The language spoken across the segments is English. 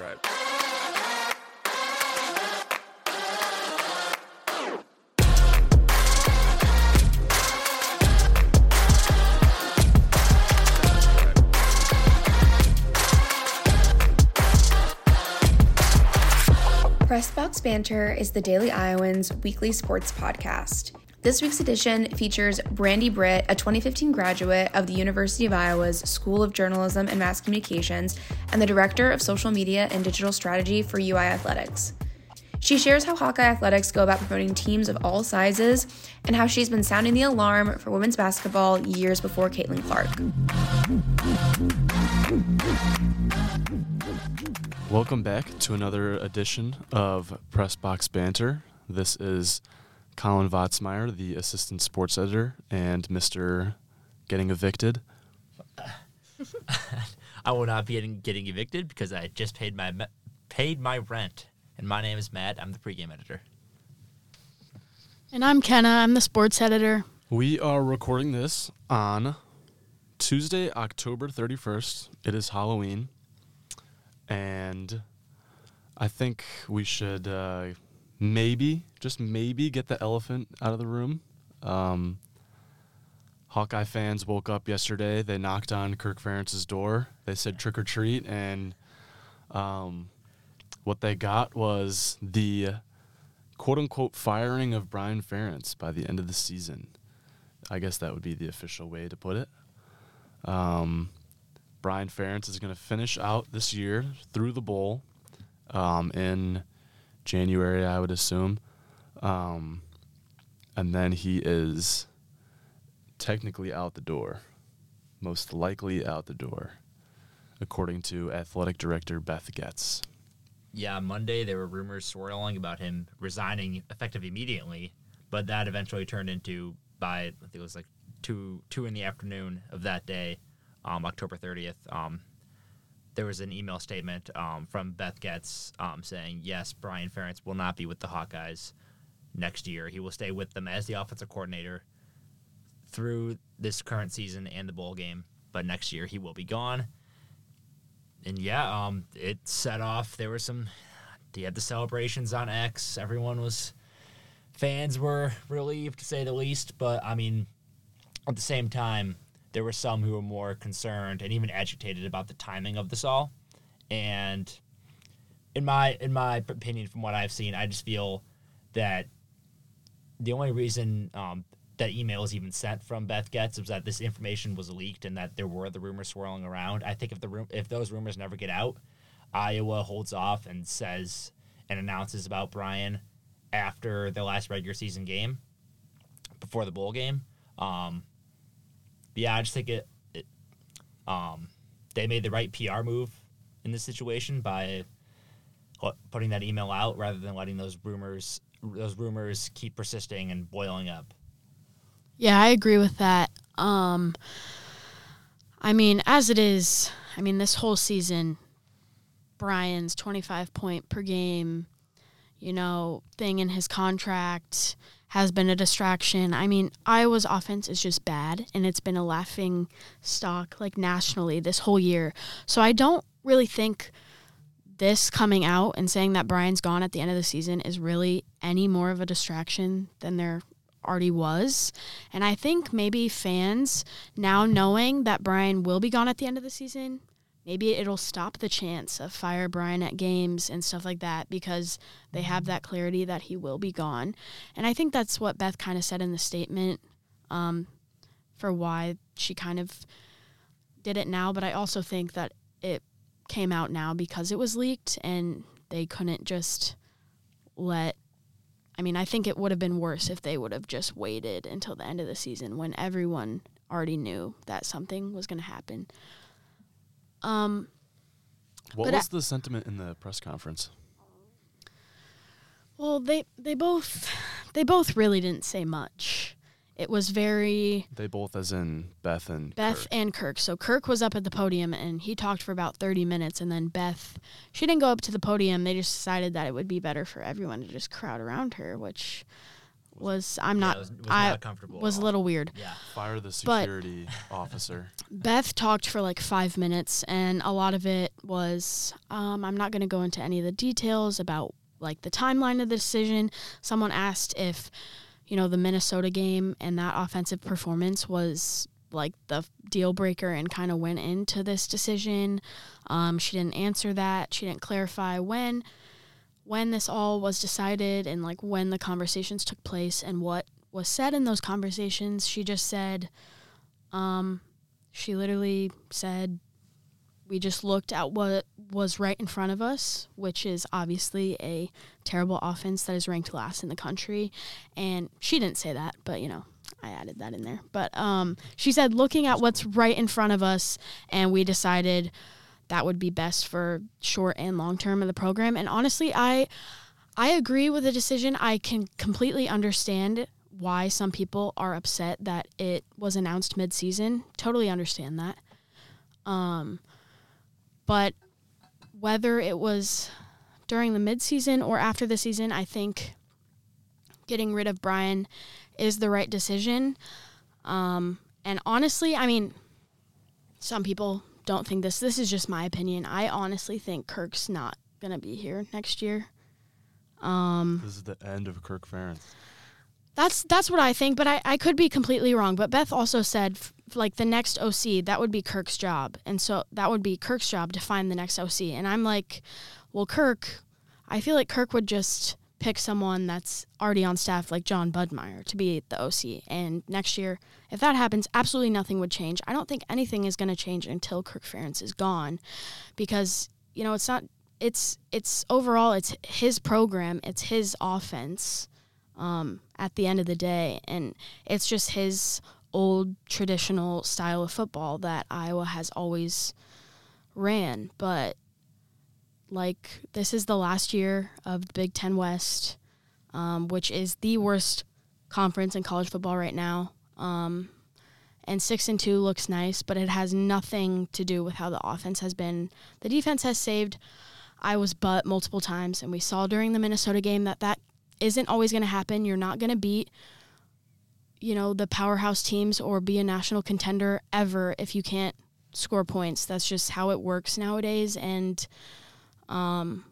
subscribe. Pressbox Banter is the Daily Iowans weekly sports podcast. This week's edition features Brandee Britt, a 2015 graduate of the University of Iowa's School of Journalism and Mass Communications and the Director of Social Media and Digital Strategy for UI Athletics. She shares how Hawkeye Athletics go about promoting teams of all sizes and how she's been sounding the alarm for women's basketball years before Caitlin Clark. Welcome back to another edition of Press Box Banter. This is Colin Votsmeyer, the assistant sports editor, and Mr. Getting Evicted. I will not be getting, getting evicted because I just paid my me- paid my rent. And my name is Matt. I'm the pregame editor. And I'm Kenna. I'm the sports editor. We are recording this on Tuesday, October 31st. It is Halloween. And I think we should uh, maybe, just maybe, get the elephant out of the room. Um, Hawkeye fans woke up yesterday. They knocked on Kirk Ferentz's door. They said trick or treat, and um, what they got was the quote unquote firing of Brian Ferentz by the end of the season. I guess that would be the official way to put it. Um, Brian Ferentz is going to finish out this year through the bowl um, in January, I would assume. Um, and then he is technically out the door, most likely out the door, according to athletic director Beth Goetz. Yeah, Monday there were rumors swirling about him resigning effective immediately, but that eventually turned into by I think it was like two two in the afternoon of that day, um, October 30th. Um, there was an email statement um, from Beth Goetz um, saying yes, Brian Ferentz will not be with the Hawkeyes next year. He will stay with them as the offensive coordinator through this current season and the bowl game, but next year he will be gone and yeah, um, it set off. There were some. He had the celebrations on X. Everyone was. Fans were relieved to say the least, but I mean, at the same time, there were some who were more concerned and even agitated about the timing of this all. And in my in my opinion, from what I've seen, I just feel that the only reason um, that email was even sent from Beth Goetz is that this information was leaked and that there were the rumors swirling around. I think if the if those rumors never get out, Iowa holds off and says and announces about Brian after the last regular season game, before the bowl game. Um, yeah, I just think it, it um, they made the right PR move in this situation by putting that email out rather than letting those rumors those rumors keep persisting and boiling up. Yeah, I agree with that. Um, I mean, as it is, I mean, this whole season, Brian's 25 point per game, you know, thing in his contract has been a distraction. I mean, Iowa's offense is just bad, and it's been a laughing stock, like nationally, this whole year. So I don't really think this coming out and saying that Brian's gone at the end of the season is really any more of a distraction than there already was. And I think maybe fans now knowing that Brian will be gone at the end of the season, maybe it'll stop the chance of fire Brian at games and stuff like that because they have that clarity that he will be gone. And I think that's what Beth kind of said in the statement um, for why she kind of did it now. But I also think that it came out now because it was leaked and they couldn't just let I mean, I think it would have been worse if they would have just waited until the end of the season when everyone already knew that something was going to happen. Um, what was I, the sentiment in the press conference? Well, they they both they both really didn't say much. It was very. They both, as in Beth and Beth Kirk. and Kirk. So Kirk was up at the podium and he talked for about thirty minutes, and then Beth, she didn't go up to the podium. They just decided that it would be better for everyone to just crowd around her, which was I'm Yeah, not was, was I not comfortable. was a little weird. Yeah. Fire the But- security officer. Beth talked for like five minutes, and a lot of it was um, I'm not going to go into any of the details about like the timeline of the decision. Someone asked if, you know, the Minnesota game and that offensive performance was like the deal breaker and kind of went into this decision. Um, she didn't answer that. She didn't clarify when when this all was decided and like when the conversations took place and what was said in those conversations. She just said, um, she literally said, we just looked at what was right in front of us, which is obviously a terrible offense that is ranked last in the country. And she didn't say that, but you know, I added that in there. But um, she said, looking at what's right in front of us, and we decided that would be best for short and long term of the program. And honestly, I I agree with the decision. I can completely understand why some people are upset that it was announced mid-season. Totally understand that. Um, but whether it was during the mid-season or after the season, I think getting rid of Brian is the right decision. Um, and honestly, I mean, some people don't think this. This is just my opinion. I honestly think Kirk's not gonna be here next year. Um, This is the end of Kirk Ferentz. that's that's what I think, but I, I could be completely wrong. But Beth also said f- like the next OC that would be Kirk's job, and so that would be Kirk's job to find the next OC. And I'm like, well, Kirk, I feel like Kirk would just pick someone that's already on staff, like Jon Budmayr, to be the OC. And next year, if that happens, absolutely nothing would change. I don't think anything is going to change until Kirk Ferentz is gone, because you know it's not. It's it's overall it's his program, it's his offense um, at the end of the day. And it's just his old traditional style of football that Iowa has always ran. But like, this is the last year of the Big Ten West, um, which is the worst conference in college football right now. Um, and six and two looks nice, but it has nothing to do with how the offense has been. The defense has saved Iowa's butt multiple times, and we saw during the Minnesota game that that isn't always going to happen. You're not going to beat, you know, the powerhouse teams or be a national contender ever if you can't score points. That's just how it works nowadays. And um,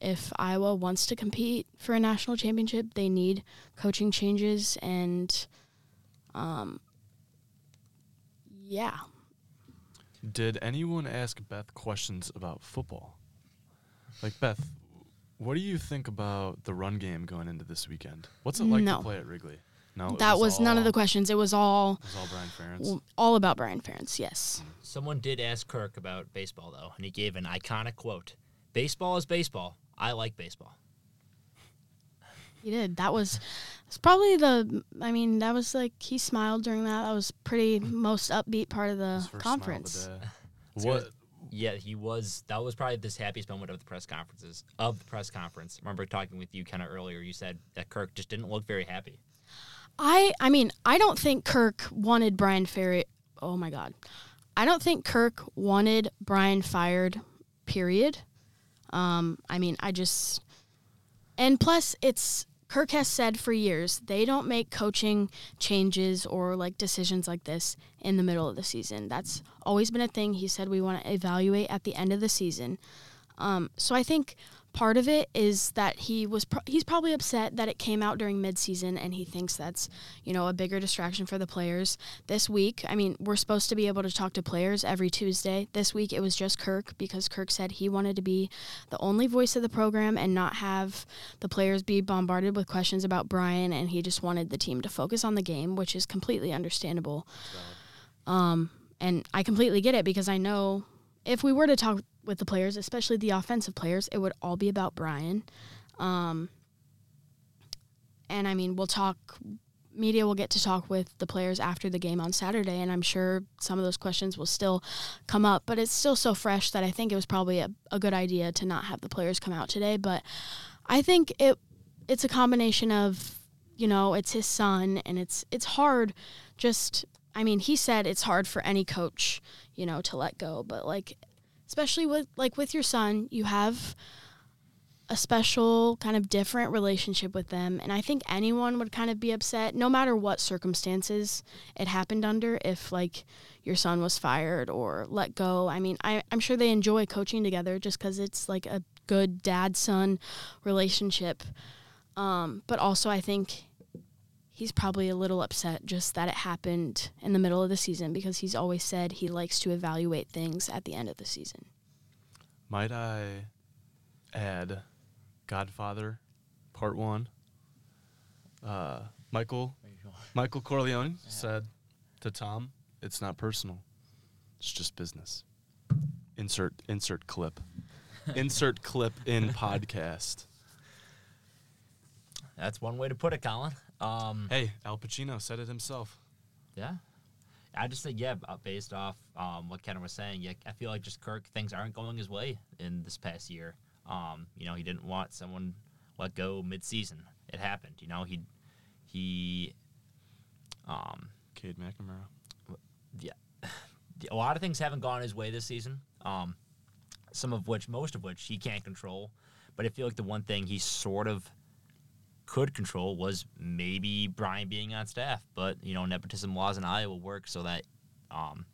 if Iowa wants to compete for a national championship, they need coaching changes. And um, yeah, Did anyone ask Beth questions about football? Like Beth, what do you think about the run game going into this weekend? What's it like No. to play at Wrigley? No, that was none of the questions. It was all It was all Brian Ferentz. w- all about Brian Ferentz. Yes. Mm. Someone did ask Kirk about baseball though, and he gave an iconic quote: "Baseball is baseball. I like baseball." He did. That was it's probably the I mean, that was like he smiled during that. That was pretty most upbeat part of the His of conference. day. So What? Yeah, he was. That was probably this happiest moment of the press conferences of the press conference. I remember talking with you kind of earlier. You said that Kirk just didn't look very happy. I I mean, I don't think Kirk wanted Brian Ferry. Oh my god. I don't think Kirk wanted Brian fired. Period. Um I mean, I just and plus it's Kirk has said for years they don't make coaching changes or like decisions like this in the middle of the season. That's always been a thing. He said we want to evaluate at the end of the season. Um, so I think part of it is that he was pro- he's probably upset that it came out during midseason and he thinks that's you know a bigger distraction for the players. This week i mean we're supposed to be able to talk to players every tuesday. This week it was just kirk because kirk said he wanted to be the only voice of the program and not have the players be bombarded with questions about brian and he just wanted the team to focus on the game which is completely understandable. Um, and i completely get it because i know if we were to talk with the players, especially the offensive players, it would all be about Brian. Um, and I mean, we'll talk. Media will get to talk with the players after the game on Saturday, and I'm sure some of those questions will still come up. But it's still so fresh that I think it was probably a, a good idea to not have the players come out today. But I think it it's a combination of you know it's his son, and it's it's hard. Just I mean, he said it's hard for any coach, you know, to let go, but like especially with like with your son, you have a special kind of different relationship with them and i think anyone would kind of be upset no matter what circumstances it happened under if like your son was fired or let go. I mean I, i'm sure they enjoy coaching together just because it's like a good dad son relationship. Um, but also i think he's probably a little upset just that it happened in the middle of the season because he's always said he likes to evaluate things at the end of the season Might I add Godfather Part 1? Uh, Michael Michael Corleone said to Tom, "It's not personal. It's just business." Insert insert clip. insert clip in podcast. That's one way to put it, Colin. Um, Hey, Al Pacino said it himself. Yeah. I just think, yeah, uh, based off um, what Ken was saying, yeah, I feel like just Kirk, things aren't going his way in this past year. Um, you know, he didn't want someone let go mid-season. It happened. You know, he he um, Cade McNamara. yeah, a lot of things haven't gone his way this season. Um, some of which, most of which, he can't control. But I feel like the one thing he sort of could control was maybe Brian being on staff. But you know, nepotism laws in Iowa work so that um,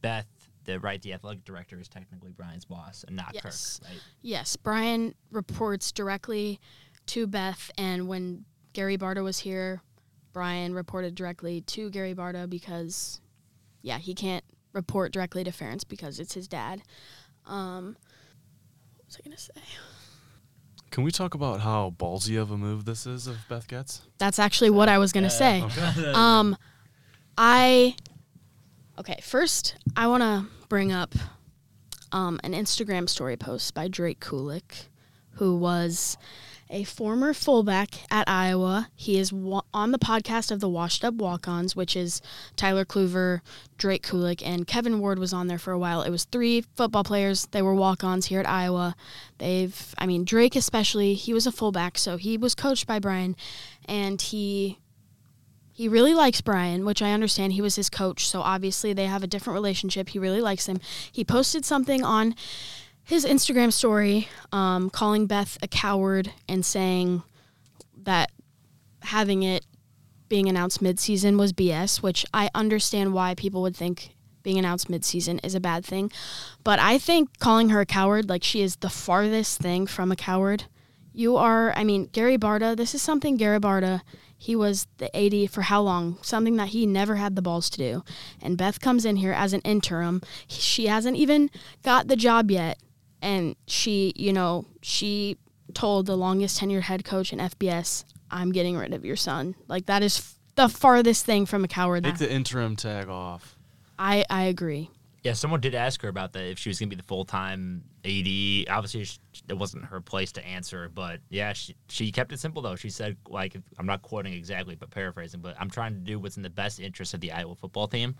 Beth, the right, the athletic director, is technically Brian's boss and not Yes. Kirk. Right? Yes, Brian reports directly to Beth, and when Gary Barta was here, Brian reported directly to Gary Barta because, yeah, he can't report directly to Ferentz because it's his dad. Um, what was I gonna say? Can we talk about how ballsy of a move this is of Beth Goetz? That's actually what I was gonna say. Okay. Um, I okay. First, I want to bring up um, an Instagram story post by Drake Kulik, who was a former fullback at Iowa. He is wa- on the podcast of the Washed Up Walk-Ons, which is Tyler Kluver, Drake Kulik, and Kevin Ward was on there for a while. It was three football players. They were walk-ons here at Iowa. They've, I mean, Drake especially. He was a fullback, so he was coached by Brian, and he he really likes Brian, which I understand. He was his coach, so obviously they have a different relationship. He really likes him. He posted something on his Instagram story um, calling Beth a coward and saying that having it being announced midseason was BS, which I understand why people would think being announced midseason is a bad thing. But I think calling her a coward, like she is the farthest thing from a coward. You are, I mean, Gary Barta, this is something Gary Barta, he was the AD for how long? Something that he never had the balls to do. And Beth comes in here as an interim. She hasn't even got the job yet. And she, you know, she told the longest tenured head coach in FBS, I'm getting rid of your son. Like, that is f- the farthest thing from a coward. Take That, the interim tag off. I, I agree. Yeah, someone did ask her about that if she was going to be the full time AD. Obviously, sh- it wasn't her place to answer, but yeah, she she kept it simple though. She said, like, I'm not quoting exactly, but paraphrasing, but I'm trying to do what's in the best interest of the Iowa football team,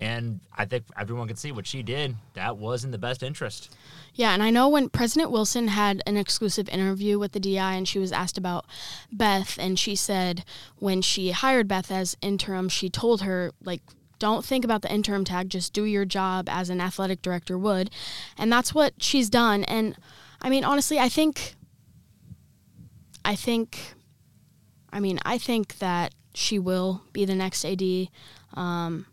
and I think everyone can see what she did. That was in the best interest. Yeah, and I know when President Wilson had an exclusive interview with the DI and she was asked about Beth, and she said when she hired Beth as interim, she told her, like, don't think about the interim tag, just do your job as an athletic director would. And that's what she's done. And I mean, honestly, I think, I think, I mean, I think that she will be the next AD. Um,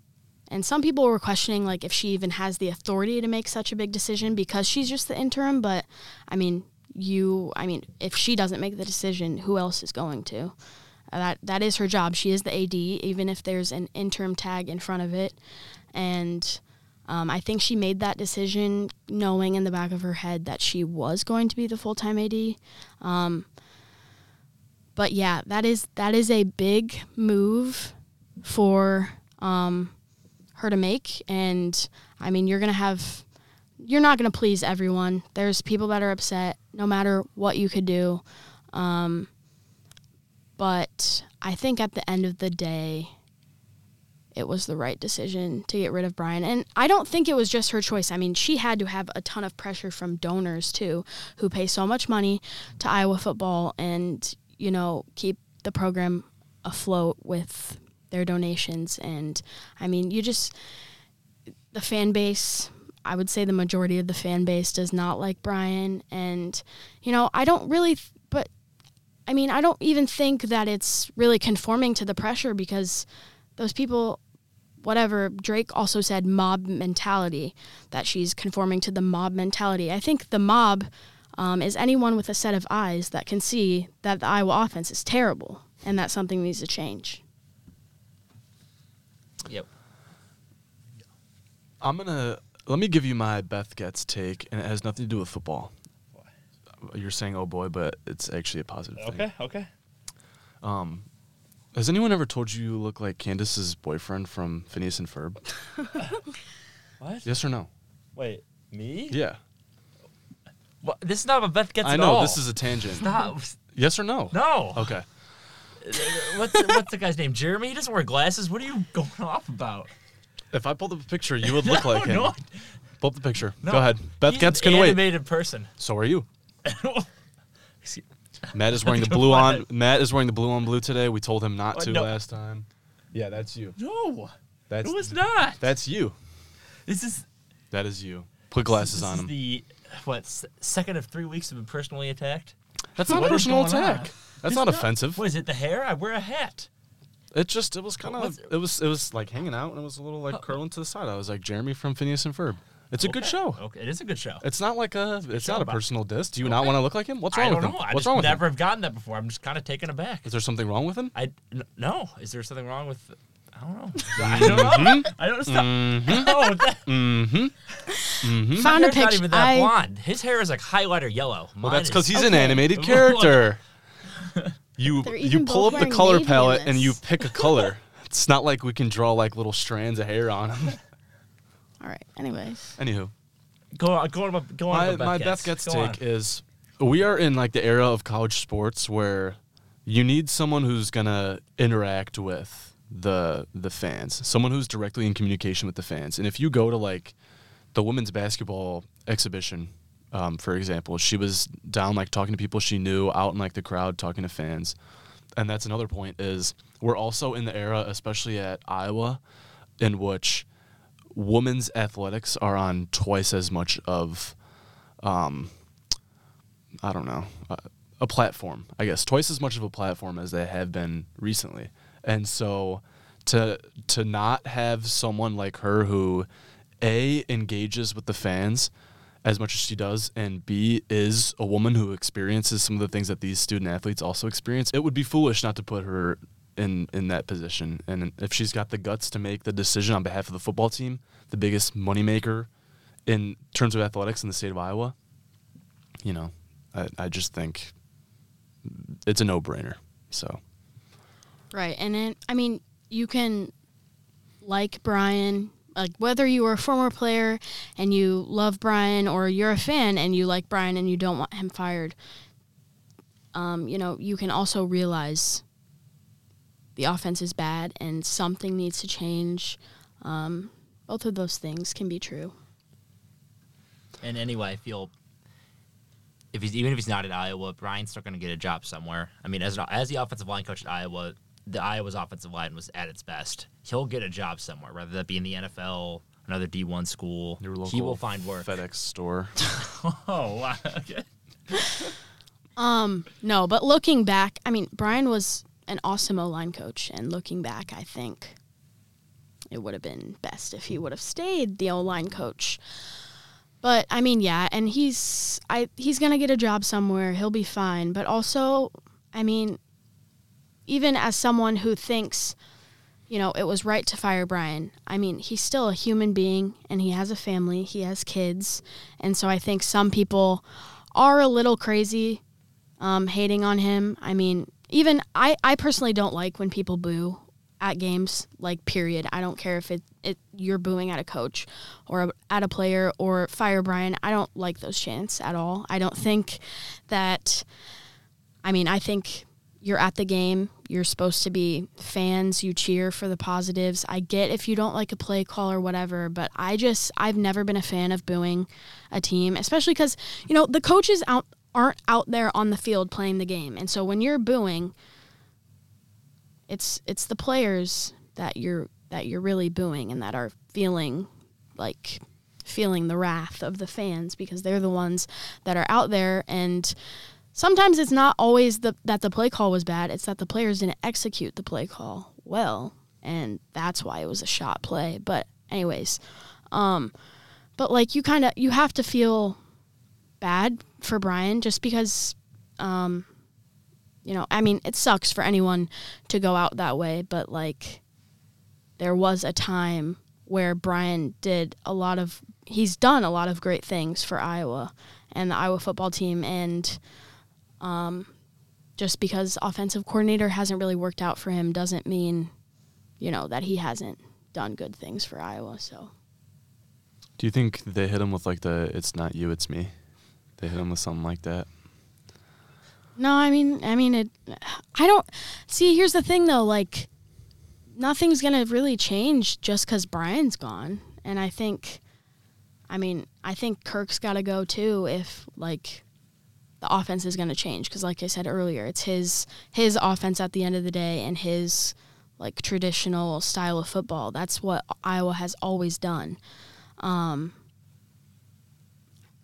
and some people were questioning like if she even has the authority to make such a big decision because she's just the interim. But I mean, you, I mean, if she doesn't make the decision, who else is going to? Uh, that that is her job. She is the AD, even if there's an interim tag in front of it. And um, I think she made that decision knowing in the back of her head that she was going to be the full time AD. Um, but yeah, that is that is a big move for um, her to make, and I mean, you're gonna have, you're not gonna please everyone. There's people that are upset, no matter what you could do. Um, but I think at the end of the day, it was the right decision to get rid of Brian. And I don't think it was just her choice. I mean, she had to have a ton of pressure from donors too, who pay so much money to Iowa football and, you know, keep the program afloat with their donations. And I mean, you just, the fan base, I would say the majority of the fan base does not like Brian. And, you know, I don't really, but I mean, I don't even think that it's really conforming to the pressure because those people, whatever, Drake also said mob mentality, that she's conforming to the mob mentality. I think the mob um, is anyone with a set of eyes that can see that the Iowa offense is terrible and that something needs to change. Yep. I'm gonna let me give you my Beth Goetz take, and it has nothing to do with football. You're saying "oh boy," but it's actually a positive thing. Okay, okay. Um, has anyone ever told you you look like Candace's boyfriend from Phineas and Ferb? What? yes or no? Wait, me? Yeah, What, this is not about Beth Goetz I know all. this is a tangent. Stop. Yes or no? No. Okay. what's what's the guy's name? Jeremy. He doesn't wear glasses. What are you going off about? If I pulled up a picture, you would look like him. no, Pull up the picture. no. Go ahead. Beth He's Goetz an can wait. Animated person. So are you. Matt is wearing the blue on. Matt is wearing the blue on blue today. We told him not Oh, to no. last time. Yeah, that's you. no, That's it was not. That's you. This is That is you. Put glasses this on is him. The what s- second of three weeks of been personally attacked. That's not What is personal going on? attack. That's It's not offensive. What is it? The hair? I wear a hat. It just it was kind of it was it was like hanging out and it was a little like oh. curling to the side. I was like Jeremy from Phineas and Ferb. It's a good show. Okay, it is a good show. It's not like a it's show not a personal diss. Do you not want to look like him? What's wrong with it? I don't him? know. I What's just wrong with never him? have gotten that before. I'm just kind of taken aback. Is there something wrong with him? I n- no. Is there something wrong with? I don't know. I don't know. Mm-hmm. I don't stop. No, mm-hmm. oh, that, Mm-hmm. mm-hmm. Found a hair's not picture. even that I, blonde. His hair is like highlighter yellow. Well, that's because is- he's an animated character. You They're you even pull up the wearing color navy in palette and this. you pick a color. it's not like we can draw like little strands of hair on them. all right. Anyways, Anywho, Go on, go on, go on. my, about my Beth Beth Goetz Go on. take is we are in like the era of college sports where you need someone who's gonna interact with the the fans, someone who's directly in communication with the fans. And if you go to like the women's basketball exhibition, um, for example, she was down like talking to people she knew, out in like the crowd talking to fans. And that's another point is we're also in the era, especially at Iowa, in which women's athletics are on twice as much of um, I don't know, a, a platform, I guess, twice as much of a platform as they have been recently. And so to to not have someone like her who a engages with the fans as much as she does and b is a woman who experiences some of the things that these student athletes also experience it would be foolish not to put her in in that position and if she's got the guts to make the decision on behalf of the football team the biggest moneymaker in terms of athletics in the state of iowa you know i, I just think it's a no-brainer so right. And then, I mean, you can like Brian, like whether you are a former player and you love Brian or you're a fan and you like Brian and you don't want him fired. Um, you know, you can also realize the offense is bad and something needs to change. Um, both of those things can be true. And anyway, I feel if he's even if he's not at Iowa, Brian's still going to get a job somewhere. I mean, as an, as the offensive line coach at Iowa, the Iowa's offensive line was at its best. He'll get a job somewhere, whether that be in the NFL, another D one school. your local he will find work. fedex store Oh, wow. Okay. Um, no, but looking back, I mean, Brian was an awesome O line coach, and looking back, I think it would have been best if he would have stayed the O line coach. But I mean, yeah, and he's I he's gonna get a job somewhere. He'll be fine. But also, I mean, even as someone who thinks, you know, it was right to fire Brian. I mean, he's still a human being, and he has a family. He has kids, and so I think some people are a little crazy um, hating on him. I mean, even I, I personally don't like when people boo at games. Like, period. I don't care if it, it you're booing at a coach or at a player or fire Brian. I don't like those chants at all. I don't think that. I mean, I think you're at the game. You're supposed to be fans. You cheer for the positives. I get if you don't like a play call or whatever, but I just I've never been a fan of booing a team, especially because you know the coaches out aren't out there on the field playing the game, and so when you're booing, it's it's the players that you're that you're really booing and that are feeling like feeling the wrath of the fans because they're the ones that are out there and sometimes it's not always the that the play call was bad it's that the players didn't execute the play call well and that's why it was a shot play but anyways um but like you kind of you have to feel bad for Brian just because um you know I mean it sucks for anyone to go out that way but like there was a time where Brian did a lot of he's done a lot of great things for Iowa and the Iowa football team and um, just because offensive coordinator hasn't really worked out for him doesn't mean you know that he hasn't done good things for Iowa so Do you think they hit him with like the "It's not you, it's me"? They hit him with something like that. no I mean I mean it I don't see here's the thing though like nothing's going to really change just cuz Brian's gone and I think I mean I think Kirk's got to go too if like the offense is going to change because like i said earlier it's his his offense at the end of the day and his like traditional style of football. That's what iowa has always done. Um,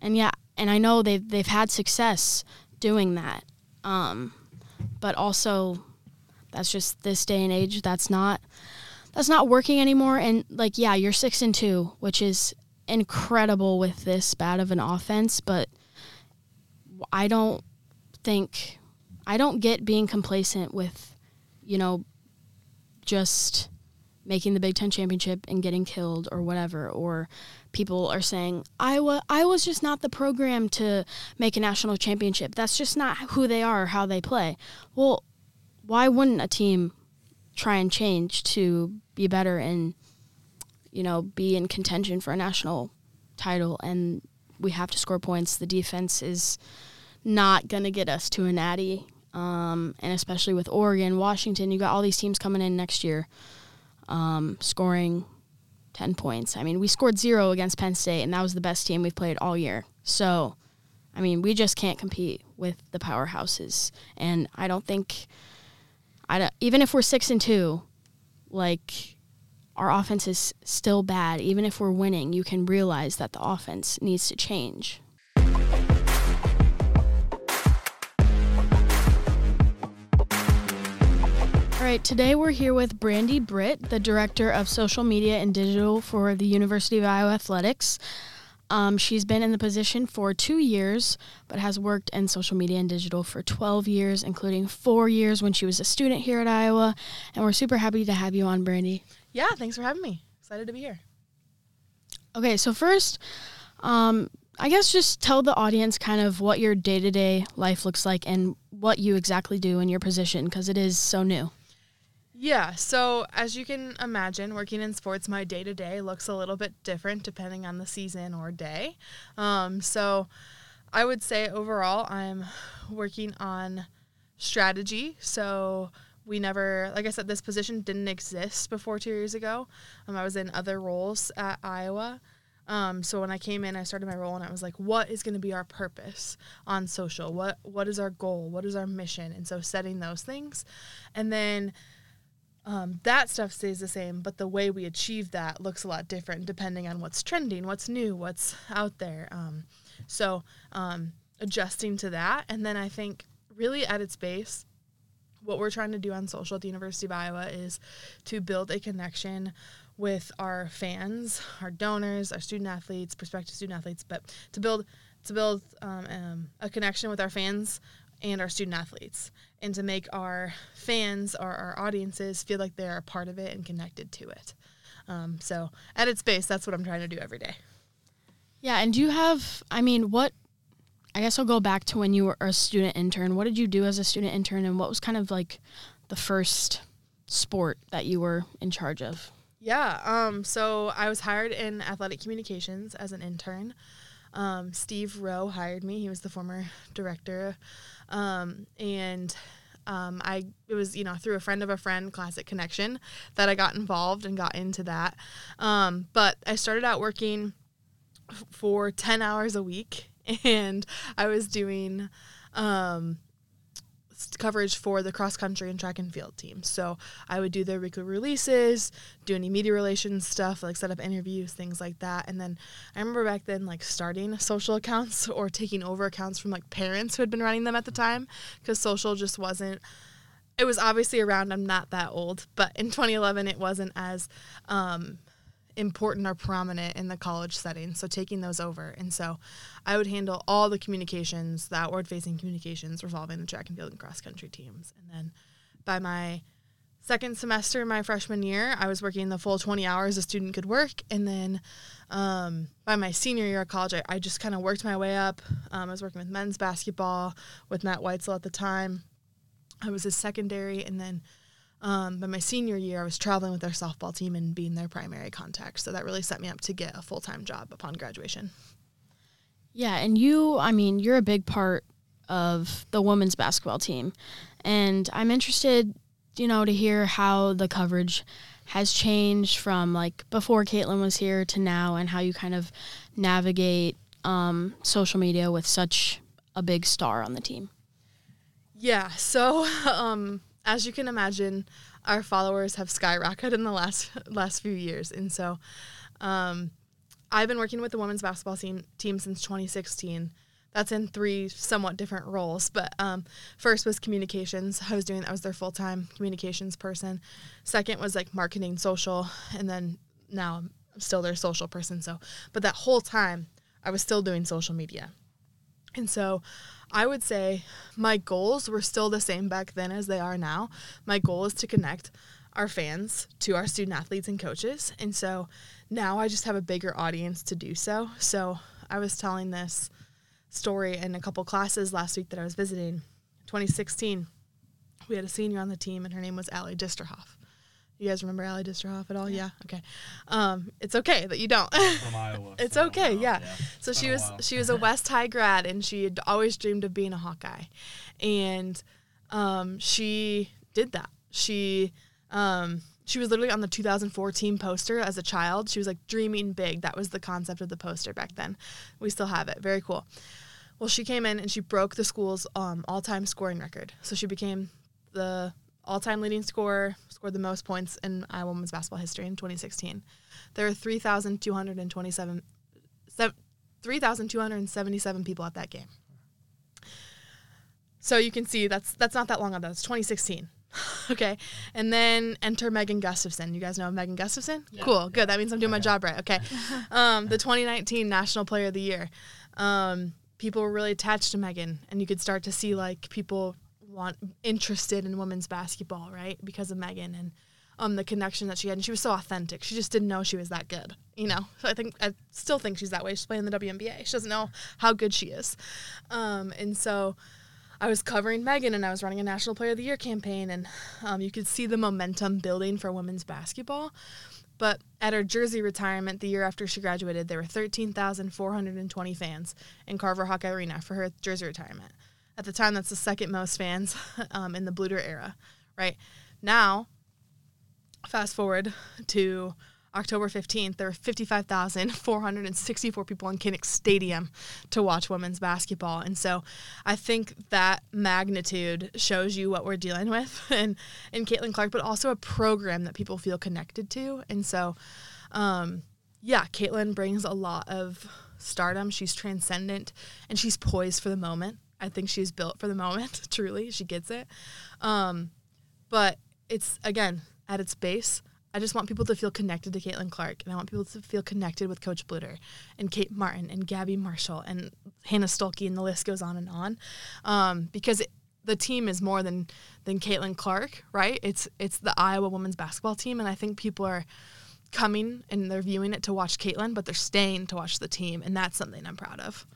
and yeah and i know they've, they've had success doing that. Um, but also that's just this day and age that's not that's not working anymore. And like yeah you're six and two which is incredible with this bad of an offense but I don't think I don't get being complacent with, you know, just making the Big Ten championship and getting killed or whatever. Or people are saying Iowa Iowa's just not the program to make a national championship. That's just not who they are or how they play. Well, why wouldn't a team try and change to be better and you know be in contention for a national title and we have to score points. The defense is not going to get us to a natty. Um, and especially with Oregon, Washington, you got all these teams coming in next year um, scoring 10 points. I mean, we scored zero against Penn State, and that was the best team we've played all year. So, I mean, we just can't compete with the powerhouses. And I don't think, I don't, even if we're six and two, like our offense is still bad. Even if we're winning, you can realize that the offense needs to change. All right, today we're here with Brandee Britt, the Director of Social Media and Digital for the University of Iowa Athletics. Um, she's been in the position for two years, but has worked in social media and digital for 12 years, including four years when she was a student here at Iowa. And we're super happy to have you on, Brandee. Yeah, thanks for having me. Excited to be here. Okay, so first, um, I guess just tell the audience kind of what your day to day life looks like and what you exactly do in your position because it is so new. Yeah, so as you can imagine, working in sports, my day to day looks a little bit different depending on the season or day. Um, so I would say overall, I'm working on strategy. So we never, like I said, this position didn't exist before two years ago. Um, I was in other roles at Iowa. Um, so when I came in, I started my role and I was like, what is going to be our purpose on social? What what is our goal? What is our mission? And so setting those things, and then um, that stuff stays the same, but the way we achieve that looks a lot different depending on what's trending, what's new, what's out there. Um, so um, adjusting to that, and then I think really at its base, what we're trying to do on social at the University of Iowa is to build a connection with our fans, our donors, our student athletes, prospective student athletes, but to build to build um, um, a connection with our fans and our student athletes, and to make our fans or our audiences feel like they're a part of it and connected to it. Um, so at its base, that's what I'm trying to do every day. Yeah, and do you have, I mean, what, I guess I'll go back to when you were a student intern. What did you do as a student intern, and what was kind of like the first sport that you were in charge of? Yeah. Um, so I was hired in athletic communications as an intern. Um, Steve Roe hired me. He was the former director, um, and um, I it was you know through a friend of a friend, classic connection, that I got involved and got into that. Um, but I started out working f- for ten hours a week, and I was doing um, coverage for the cross country and track and field teams. So I would do their weekly releases, do any media relations stuff, like set up interviews, things like that. And then I remember back then, like starting social accounts or taking over accounts from like parents who had been running them at the time because social just wasn't. It was obviously around. I'm not that old, but in 2011, it wasn't as um, important or prominent in the college setting. So taking those over. And so I would handle all the communications, the outward facing communications revolving the track and field and cross country teams. And then by my second semester, my freshman year, I was working the full 20 hours a student could work. And then um, by my senior year of college, I, I just kind of worked my way up. Um, I was working with men's basketball with Matt Weitzel at the time. I was his secondary. And then um, by my senior year, I was traveling with their softball team and being their primary contact. So that really set me up to get a full time job upon graduation. Yeah, and you, I mean, you're a big part of the women's basketball team. And I'm interested, you know, to hear how the coverage has changed from like before Caitlin was here to now and how you kind of navigate um, social media with such a big star on the team. Yeah. So, um, as you can imagine, our followers have skyrocketed in the last last few years, and so um, I've been working with the women's basketball team team since 2016. That's in three somewhat different roles, but um, first was communications. I was doing I was their full time communications person. Second was like marketing, social, and then now I'm still their social person. So, but that whole time I was still doing social media. And so I would say my goals were still the same back then as they are now. My goal is to connect our fans to our student athletes and coaches. And so now I just have a bigger audience to do so. So I was telling this story in a couple classes last week that I was visiting. 2016, we had a senior on the team, and her name was Ally Disterhoft. You guys remember Ally Disterhoft at all? Yeah. Okay. Um, it's okay that you don't. From Iowa. It's so, okay, uh, yeah. So she was she was a West High grad, and she had always dreamed of being a Hawkeye, and um, she did that. She um, she was literally on the 2004 team poster as a child. She was like dreaming big. That was the concept of the poster back then. We still have it. Very cool. Well, she came in and she broke the school's um, all-time scoring record. So she became the all-time leading scorer, scored the most points in Iowa women's basketball history in 2016. There are 3,227 3,277 people at that game. So you can see that's that's not that long ago. That's 2016. okay. And then enter Megan Gustafson. You guys know Megan Gustafson? cool. Good. That means I'm doing my job right. Okay. um, the 2019 National Player of the Year. Um, people were really attached to Megan, and you could start to see like people want interested in women's basketball, right? Because of Megan and um, the connection that she had. And she was so authentic. She just didn't know she was that good, you know? So I think, I still think she's that way. She's playing the WNBA. She doesn't know how good she is. Um, and so I was covering Megan and I was running a National Player of the Year campaign. And um, you could see the momentum building for women's basketball. But at her jersey retirement the year after she graduated, there were 13,420 fans in Carver-Hawkeye Arena for her jersey retirement. At the time, that's the second most fans um, in the Bluder era, right? Now, fast forward to October 15th, there were 55,464 people in Kinnick Stadium to watch women's basketball. And so I think that magnitude shows you what we're dealing with and, and Caitlin Clark, but also a program that people feel connected to. And so, um, yeah, Caitlin brings a lot of stardom. She's transcendent and she's poised for the moment. I think she's built for the moment, truly. She gets it. Um, but it's, again, at its base, I just want people to feel connected to Caitlin Clark, and I want people to feel connected with Coach Bluder and Kate Martin and Gabby Marshall and Hannah Stuelke, and the list goes on and on. Um, because it, the team is more than than Caitlin Clark, right? It's it's the Iowa women's basketball team, and I think people are coming and they're viewing it to watch Caitlin, but they're staying to watch the team, and that's something I'm proud of.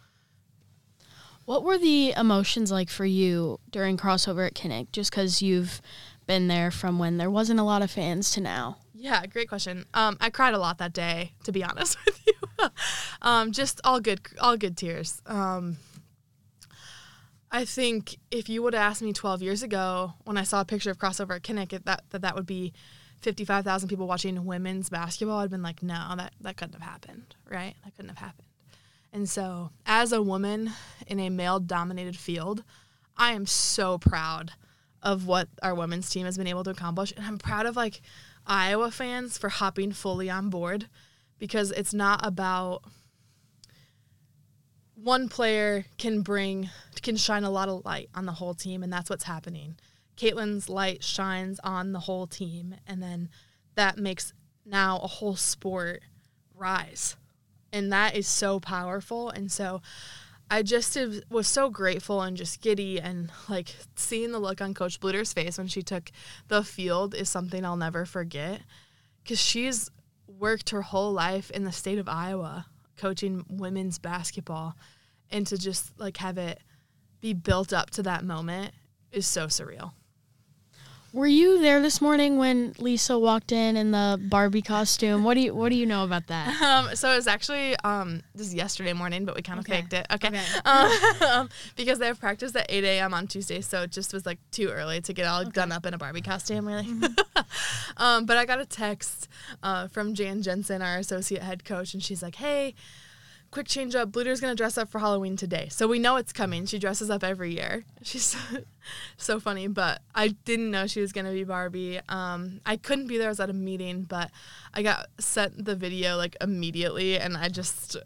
What were the emotions like for you during crossover at Kinnick? Just because you've been there from when there wasn't a lot of fans to now. Yeah, great question. Um, I cried a lot that day, to be honest with you. um, just all good, all good tears. Um, I think if you would have asked me 12 years ago when I saw a picture of crossover at Kinnick that that, that would be 55,000 people watching women's basketball, I'd been like, no, that, that couldn't have happened, right? That couldn't have happened. And so, as a woman in a male dominated field, I am so proud of what our women's team has been able to accomplish. And I'm proud of like Iowa fans for hopping fully on board because it's not about one player can bring can shine a lot of light on the whole team and that's what's happening. Caitlin's light shines on the whole team and then that makes now a whole sport rise. And that is so powerful and so I just was so grateful and just giddy and like seeing the look on Coach Bluder's face when she took the field is something I'll never forget because she's worked her whole life in the state of Iowa coaching women's basketball and to just like have it be built up to that moment is so surreal. Were you there this morning when Lisa walked in in the Barbie costume? What do you What do you know about that? Um, so it was actually um, this is yesterday morning, but we kind of Okay. faked it. Okay, Okay. Um, because they have practice at 8 a.m. on Tuesday, so it just was like too early to get all done up in a Barbie costume, really. um, but I got a text uh, from Jan Jensen, our associate head coach, and she's like, "Hey." Quick change up. Bluder's gonna dress up for Halloween today, so we know it's coming. She dresses up every year. She's so funny, but I didn't know she was gonna be Barbie. Um, I couldn't be there. I was at a meeting, but I got sent the video like immediately, and I just,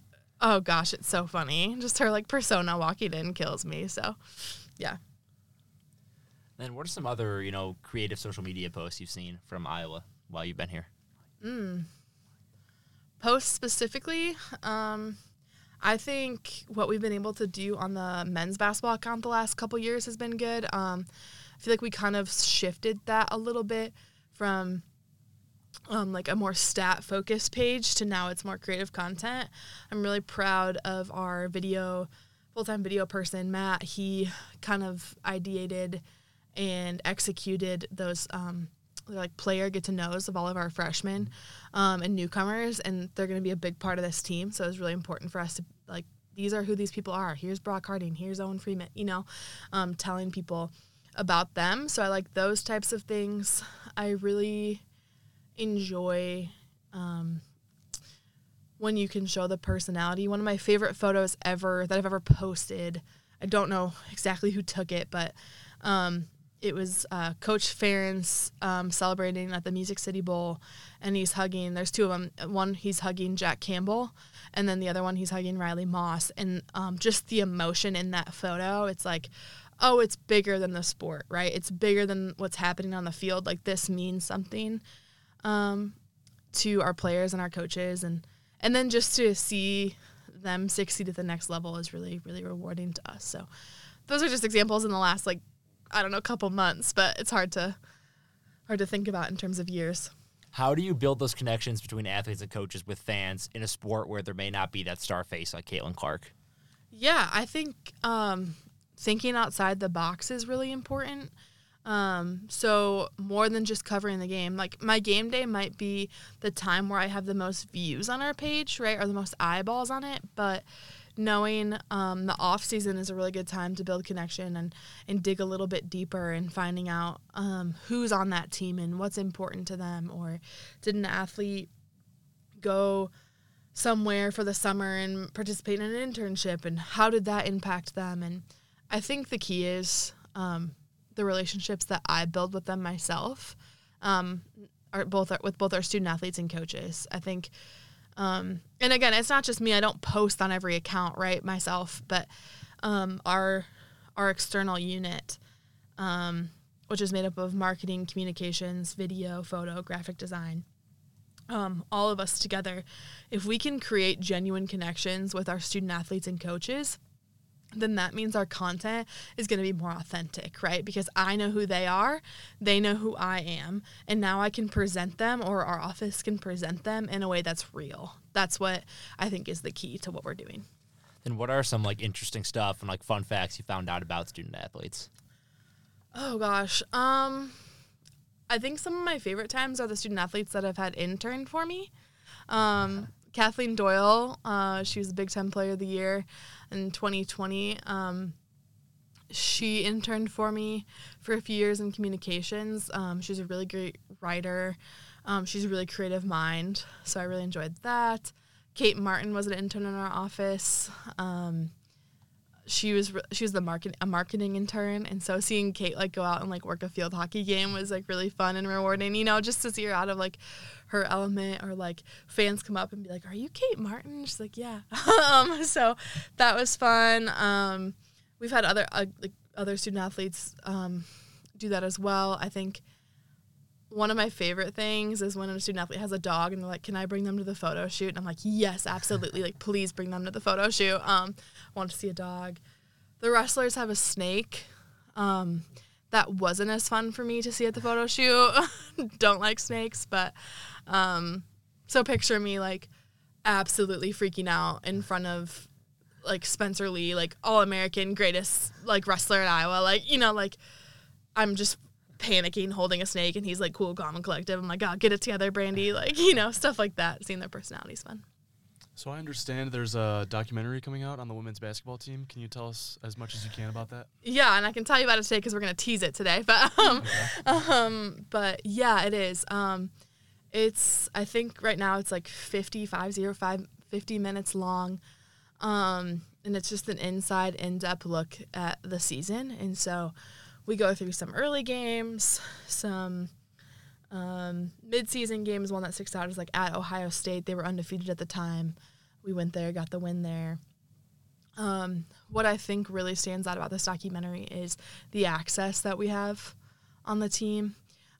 oh gosh, it's so funny. Just her like persona walking in kills me. So, yeah. Then what are some other, you know, creative social media posts you've seen from Iowa while you've been here? Post specifically, um, I think what we've been able to do on the men's basketball account the last couple years has been good. Um, I feel like we kind of shifted that a little bit from um, like a more stat focused page to now it's more creative content. I'm really proud of our video full time video person Matt. He kind of ideated and executed those um, like player get to knows of all of our freshmen um, and newcomers, and they're going to be a big part of this team. So it's really important for us to like these are who these people are. Here's Brock Harding. Here's Owen Freeman. You know, um, telling people about them. So I like those types of things. I really enjoy um, when you can show the personality. One of my favorite photos ever that I've ever posted. I don't know exactly who took it, but um, it was uh, Coach Ferentz um, celebrating at the Music City Bowl, and he's hugging. There's two of them. One he's hugging Jack Campbell, and then the other one he's hugging Riley Moss. And um, just the emotion in that photo, it's like, oh, it's bigger than the sport, right? It's bigger than what's happening on the field. Like this means something um, to our players and our coaches, and and then just to see them succeed at the next level is really really rewarding to us. So those are just examples in the last like I don't know a couple months, but it's hard to hard to think about in terms of years. How do you build those connections between athletes and coaches with fans in a sport where there may not be that star face like Caitlin Clark? Yeah, I think um, thinking outside the box is really important. Um, so more than just covering the game, like my game day might be the time where I have the most views on our page, right, or the most eyeballs on it. But knowing um, the off season is a really good time to build connection and and dig a little bit deeper and finding out um, who's on that team and what's important to them, or did an athlete go somewhere for the summer and participate in an internship? And how did that impact them? And i think the key is um, the relationships that i build with them myself um, are both with both our student athletes and coaches. I think um, and again it's not just me. I don't post on every account right myself but um, our our external unit um, which is made up of marketing communications video photo graphic design um, all of us together, if we can create genuine connections with our student athletes and coaches, then that means our content is going to be more authentic, right? Because I know who they are, they know who I am, and now I can present them or our office can present them in a way that's real. That's what I think is the key to what we're doing. Then what are some like interesting stuff and like fun facts you found out about student athletes? Oh gosh. Um I think some of my favorite times are the student athletes that have had interned for me. Um, Kathleen Doyle, uh, she was the Big Ten Player of the Year in 2020. Um, she interned for me for a few years in communications. Um, she's a really great writer. Um, she's a really creative mind, so I really enjoyed that. Kate Martin was an intern in our office. Um, she was she was the market a marketing intern, and so seeing Kate like go out and like work a field hockey game was like really fun and rewarding. You know, just to see her out of like her element, or like fans come up and be like, "Are you Kate Martin?" She's like, "Yeah." um, so that was fun. Um, we've had other uh, like other student athletes um, do that as well. I think one of my favorite things is when a student athlete has a dog and they're like, "Can I bring them to the photo shoot?" And I'm like, "Yes, absolutely! like, please bring them to the photo shoot. Um, I want to see a dog." The wrestlers have a snake. Um, that wasn't as fun for me to see at the photo shoot. Don't like snakes, but um, so picture me like absolutely freaking out in front of like Spencer Lee, like all American greatest like wrestler in Iowa. Like, you know, like I'm just panicking holding a snake and he's like cool, calm and collective. I'm like, God, get it together, Brandee. Like, you know, stuff like that. Seeing their personalities fun. So I understand there's a documentary coming out on the women's basketball team. Can you tell us as much as you can about that? Yeah, and I can tell you about it today because we're gonna tease it today. But um, um, but yeah, it is. Um, it's I think right now it's like 55, 05, 50 minutes long. Um, and it's just an inside, in-depth look at the season. And so we go through some early games, some um, mid-season games. One that sticks out is like at Ohio State. They were undefeated at the time. We went there, got the win there. Um, what I think really stands out about this documentary is the access that we have on the team.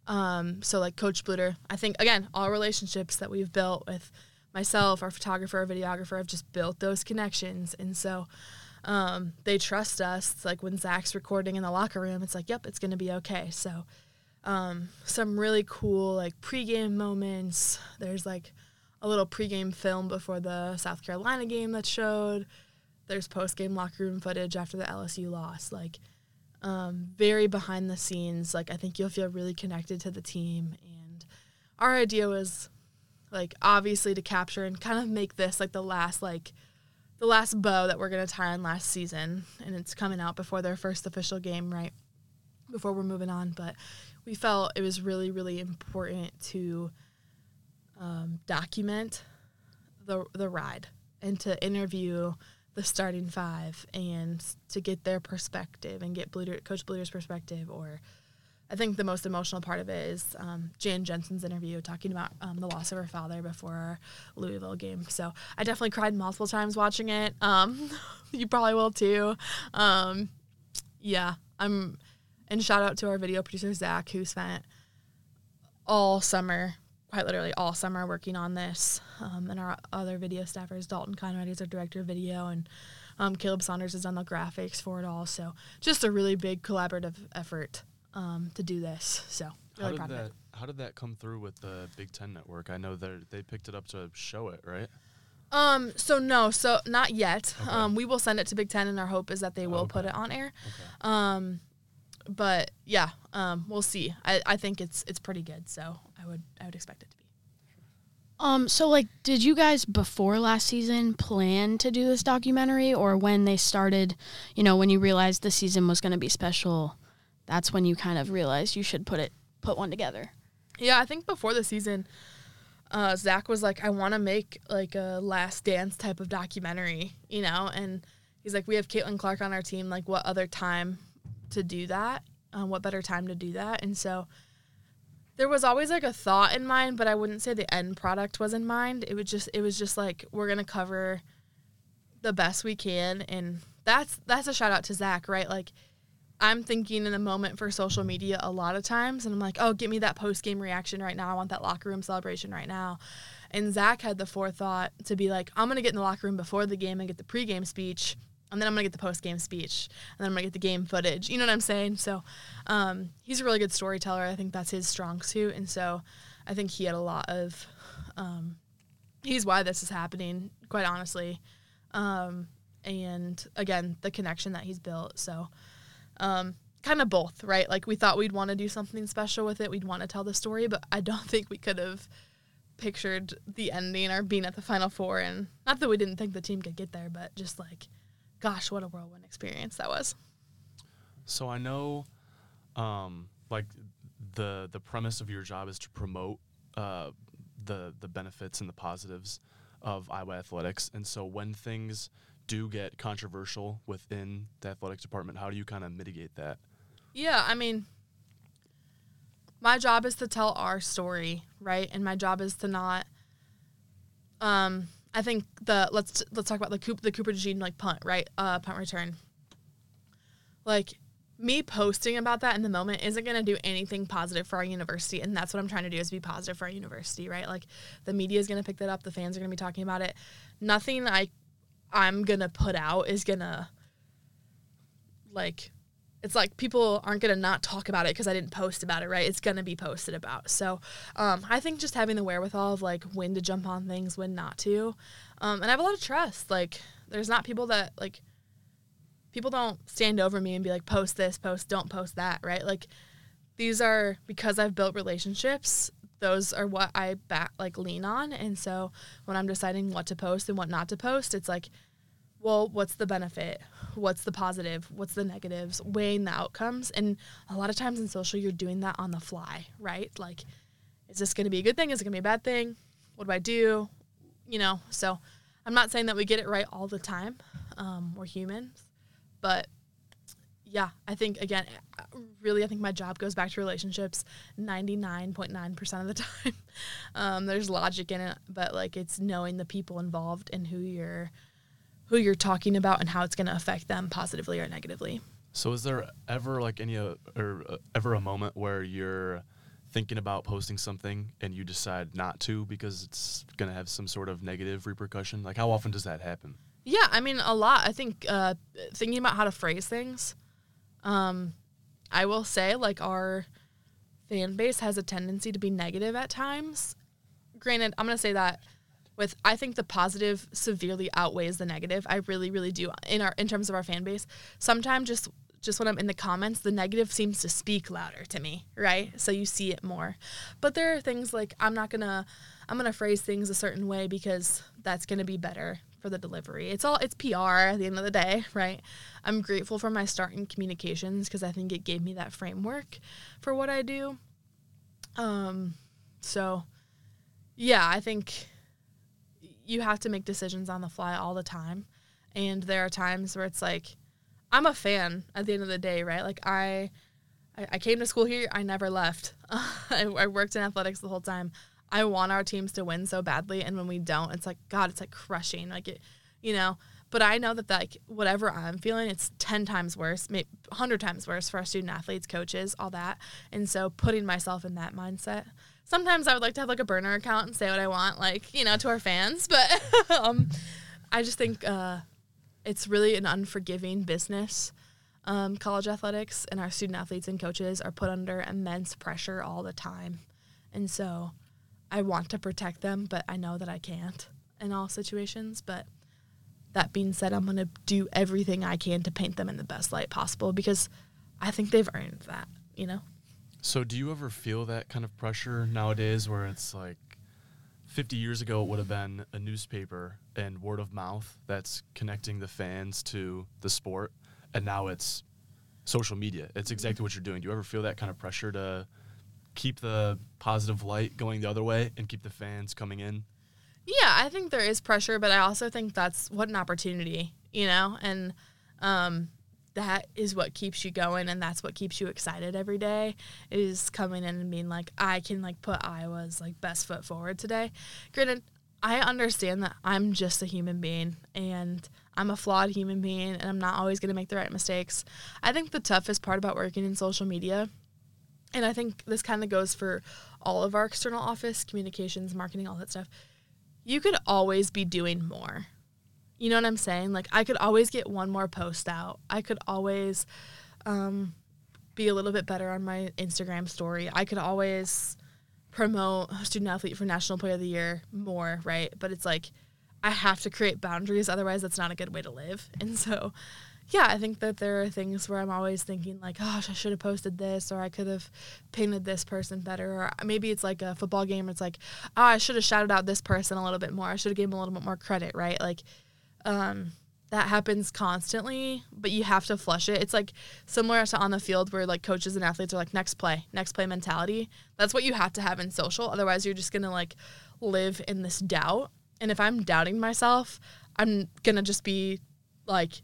Um, so, like Coach Bluder, I think, again, all relationships that we've built with myself, our photographer, our videographer, have just built those connections. And so um, they trust us. It's like when Zach's recording in the locker room, it's like, yep, it's going to be okay. So, um, some really cool, like, pregame moments. There's like a little pregame film before the South Carolina game that showed there's post game locker room footage after the LSU loss. Like, um, very behind the scenes. Like, I think you'll feel really connected to the team. And our idea was, like, obviously to capture and kind of make this like the last, like, the last bow that we're going to tie on last season. And it's coming out before their first official game, right? Before we're moving on. But we felt it was really, really important to um, document the, the ride and to interview the starting five and to get their perspective and get Bluder, Coach Bluder's perspective. Or I think the most emotional part of it is um, Jan Jensen's interview talking about um, the loss of her father before our Louisville game. So I definitely cried multiple times watching it. Um, you probably will too. Um, yeah, I'm. And shout out to our video producer Zach, who spent all summer quite literally all summer working on this. Um, and our other video staffers, Dalton Conrad is our director of video, and um, Caleb Saunders has done the graphics for it all. So just a really big collaborative effort um, to do this. So really how did proud of that it. How did that come through with the Big Ten Network? I know they they picked it up to show it, right? Um. So no. So not yet. Okay. Um. We will send it to Big Ten, and our hope is that they will put it on air. Okay. Um. But yeah. Um. We'll see. I, I think it's it's pretty good. So I would I would expect it to be. Um, so like, did you guys before last season plan to do this documentary, or when they started, you know, when you realized the season was going to be special, that's when you kind of realized you should put it put one together? Yeah, I think before the season, uh, Zach was like, I want to make like a last dance type of documentary, you know? And he's like, we have Caitlin Clark on our team. Like, what other time to do that? Uh, what better time to do that? And so there was always like a thought in mind, but I wouldn't say the end product was in mind. It was just, it was just like, we're to cover the best we can. And that's, that's a shout out to Zach, right? Like, I'm thinking in the moment for social media a lot of times, and I'm like, oh, get me that post game reaction right now. I want that locker room celebration right now. And Zach had the forethought to be like, I'm gonna get in the locker room before the game and get the pregame speech, and then I'm gonna get the post game speech, and then I'm gonna get the game footage. You know what I'm saying? So um, he's a really good storyteller. I think that's his strong suit, and so I think he had a lot of. Um, he's why this is happening, quite honestly. Um, and again, the connection that he's built. So um, kind of both, right? Like we thought we'd want to do something special with it. We'd want to tell the story, but I don't think we could have pictured the ending or being at the final four. And not that we didn't think the team could get there, but just like, gosh, what a whirlwind experience that was. So I know, um, like the the premise of your job is to promote uh, the the benefits and the positives of Iowa athletics, and so when things do get controversial within the athletics department, how do you kind of mitigate that? Yeah, I mean, my job is to tell our story, right? And my job is to not. Um, I think the let's let's talk about the Coop the Cooper DeJean like punt, right? Uh, punt return. Like me posting about that in the moment isn't going to do anything positive for our university and that's what i'm trying to do is be positive for our university right like the media is going to pick that up the fans are going to be talking about it nothing i i'm to put out is to like it's like people aren't going to not talk about it because i didn't post about it right? It's going to be posted about. So um, i think just having the wherewithal of like when to jump on things when not to um, and i have a lot of trust. Like there's not people that like people don't stand over me and be like post this post don't post that right? Like these are because i've built relationships those are what i like lean on. And so when i'm deciding what to post and what not to post it's like well what's the benefit? What's the positive? What's the negatives? Weighing the outcomes. And a lot of times in social you're doing that on the fly right? Like is this going to be a good thing? Is it going to be a bad thing? What do i do? You know so i'm not saying that we get it right all the time um, we're humans but yeah, I think again, really, I think my job goes back to relationships 99.9% of the time. Um, there's logic in it, but like it's knowing the people involved and who you're who you're talking about and how it's going to affect them positively or negatively. So, is there ever like any uh, or uh, ever a moment where you're thinking about posting something and you decide not to because it's going to have some sort of negative repercussion? Like, how often does that happen? Yeah, I mean a lot. I think uh, thinking about how to phrase things. Um, I will say like our fan base has a tendency to be negative at times. Granted, I'm gonna say that with I think the positive severely outweighs the negative. I really, really do in our in terms of our fan base. Sometimes just just when I'm in the comments, the negative seems to speak louder to me, right? So you see it more. But there are things like I'm not gonna I'm gonna phrase things a certain way because that's gonna be better for the delivery. It's all it's PR at the end of the day, right? I'm grateful for my start in communications because I think it gave me that framework for what I do. Um so yeah, I think you have to make decisions on the fly all the time. And there are times where it's like I'm a fan at the end of the day, right? Like I I, came to school here, I never left. I, worked in athletics the whole time. I want our teams to win so badly, and when we don't, it's like God, it's like crushing. Like it, you know. But I know that like whatever I'm feeling, it's ten times worse, maybe hundred times worse for our student athletes, coaches, all that. And so putting myself in that mindset. Sometimes I would like to have like a burner account and say what I want, like you know, to our fans. But um, I just think uh, it's really an unforgiving business. Um, college athletics and our student athletes and coaches are put under immense pressure all the time, and so I want to protect them, but I know that I can't in all situations. But that being said, I'm going to do everything I can to paint them in the best light possible because I think they've earned that, you know? So, do you ever feel that kind of pressure nowadays where it's like 50 years ago, it would have been a newspaper and word of mouth that's connecting the fans to the sport, and now it's social media. It's exactly mm-hmm. what you're doing. Do you ever feel that kind of pressure to keep the positive light going the other way and keep the fans coming in? Yeah, I think there is pressure, but I also think that's what an opportunity, you know, and um, that is what keeps you going, and that's what keeps you excited every day. Is coming in and being like, I can like put Iowa's like best foot forward today. Granted, I understand that I'm just a human being and I'm a flawed human being, and I'm not always going to make the right mistakes. I think the toughest part about working in social media and I think this kind of goes for all of our external office, communications, marketing, all that stuff. You could always be doing more. You know what I'm saying? Like I could always get one more post out. I could always um, be a little bit better on my Instagram story. I could always promote student athlete for national player of the year more, right? But it's like I have to create boundaries otherwise that's not a good way to live. And so yeah, I think that there are things where I'm always thinking like, gosh, I should have posted this, or I could have painted this person better, or maybe it's like a football game. It's like, oh, I should have shouted out this person a little bit more. I should have given them a little bit more credit, right? Like, um, that happens constantly, but you have to flush it. It's like similar to on the field where like coaches and athletes are like next play, next play mentality. That's what you have to have in social. Otherwise, you're just gonna like live in this doubt. And if I'm doubting myself, I'm gonna just be like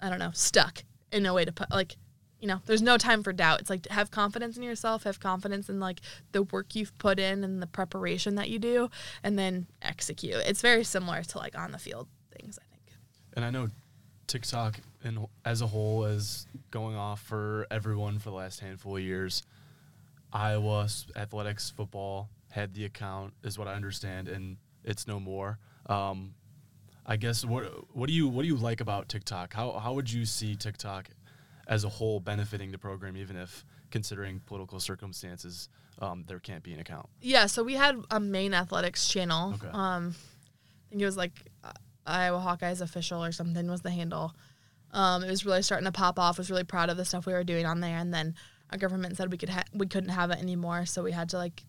I don't know, stuck in no way to put like you know, there's no time for doubt. It's like have confidence in yourself, have confidence in like the work you've put in and the preparation that you do, and then execute. It's very similar to like on the field things, I think. And I know TikTok and as a whole is going off for everyone for the last handful of years. Iowa athletics football had the account, is what I understand, and it's no more. Um, I guess what what do you what do you like about TikTok? How how would you see TikTok as a whole benefiting the program, even if considering political circumstances, um, there can't be an account? Yeah, so we had a main athletics channel. Okay. Um, I think it was like uh, Iowa Hawkeyes official or something was the handle. Um, it was really starting to pop off. Was really proud of the stuff we were doing on there, and then our government said we could ha- we couldn't have it anymore, so we had to like.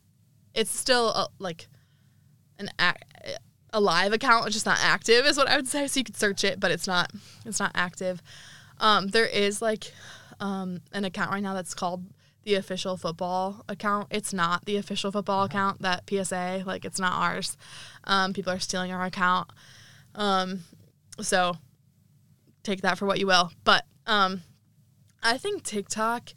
It's still a, like an ac- a live account, it's just not active, is what I would say. So you could search it, but it's not it's not active. Um, there is like um, an account right now that's called the official football account. It's not the official football account that PSA like it's not ours. Um, people are stealing our account. Um, so take that for what you will. But um, I think TikTok,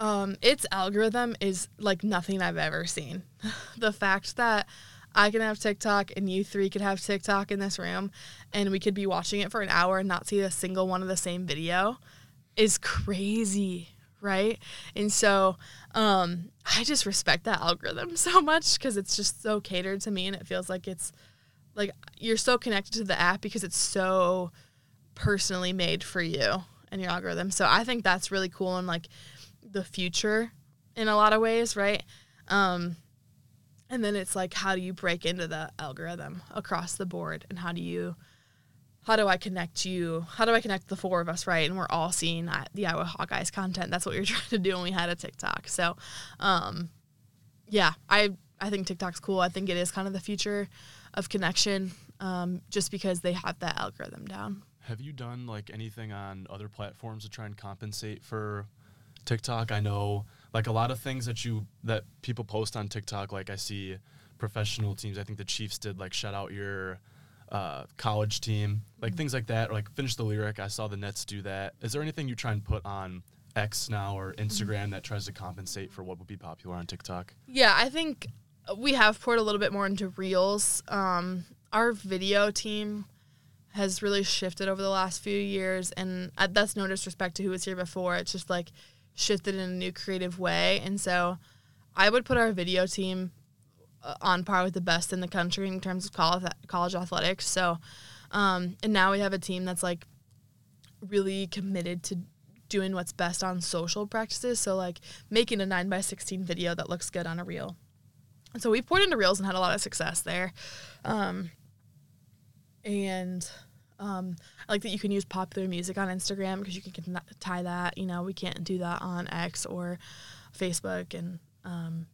um, its algorithm is like nothing I've ever seen. the fact that I can have TikTok and you three could have TikTok in this room and we could be watching it for an hour and not see a single one of the same video is crazy, right? And so um, I just respect that algorithm so much because it's just so catered to me and it feels like it's like you're so connected to the app because it's so personally made for you and your algorithm. So I think that's really cool and like the future in a lot of ways, right? Um, and then it's like how do you break into the algorithm across the board and how do you how do I connect you? How do I connect the four of us, right? And we're all seeing the Iowa Hawkeyes content. That's what we were trying to do when we had a TikTok. So, um, yeah, I I think TikTok's cool. I think it is kind of the future of connection, um, just because they have that algorithm down. Have you done like anything on other platforms to try and compensate for TikTok? I know like a lot of things that you that people post on TikTok. Like I see professional teams. I think the Chiefs did like shout out your uh, college team, like things like that. Or like finish the lyric. I saw the Nets do that. Is there anything you try and put on X now or Instagram that tries to compensate for what would be popular on TikTok? Yeah, I think we have poured a little bit more into reels. Um, our video team has really shifted over the last few years, and uh, that's no disrespect to who was here before. It's just like shifted in a new creative way, and so I would put our video team uh, on par with the best in the country in terms of college college athletics. So, um, and now we have a team that's like really committed to doing what's best on social practices. So like making a nine by sixteen video that looks good on a reel. So we poured into reels and had a lot of success there. Um, and um, I like that you can use popular music on Instagram because you can tie that. You know, we can't do that on X or Facebook, and um,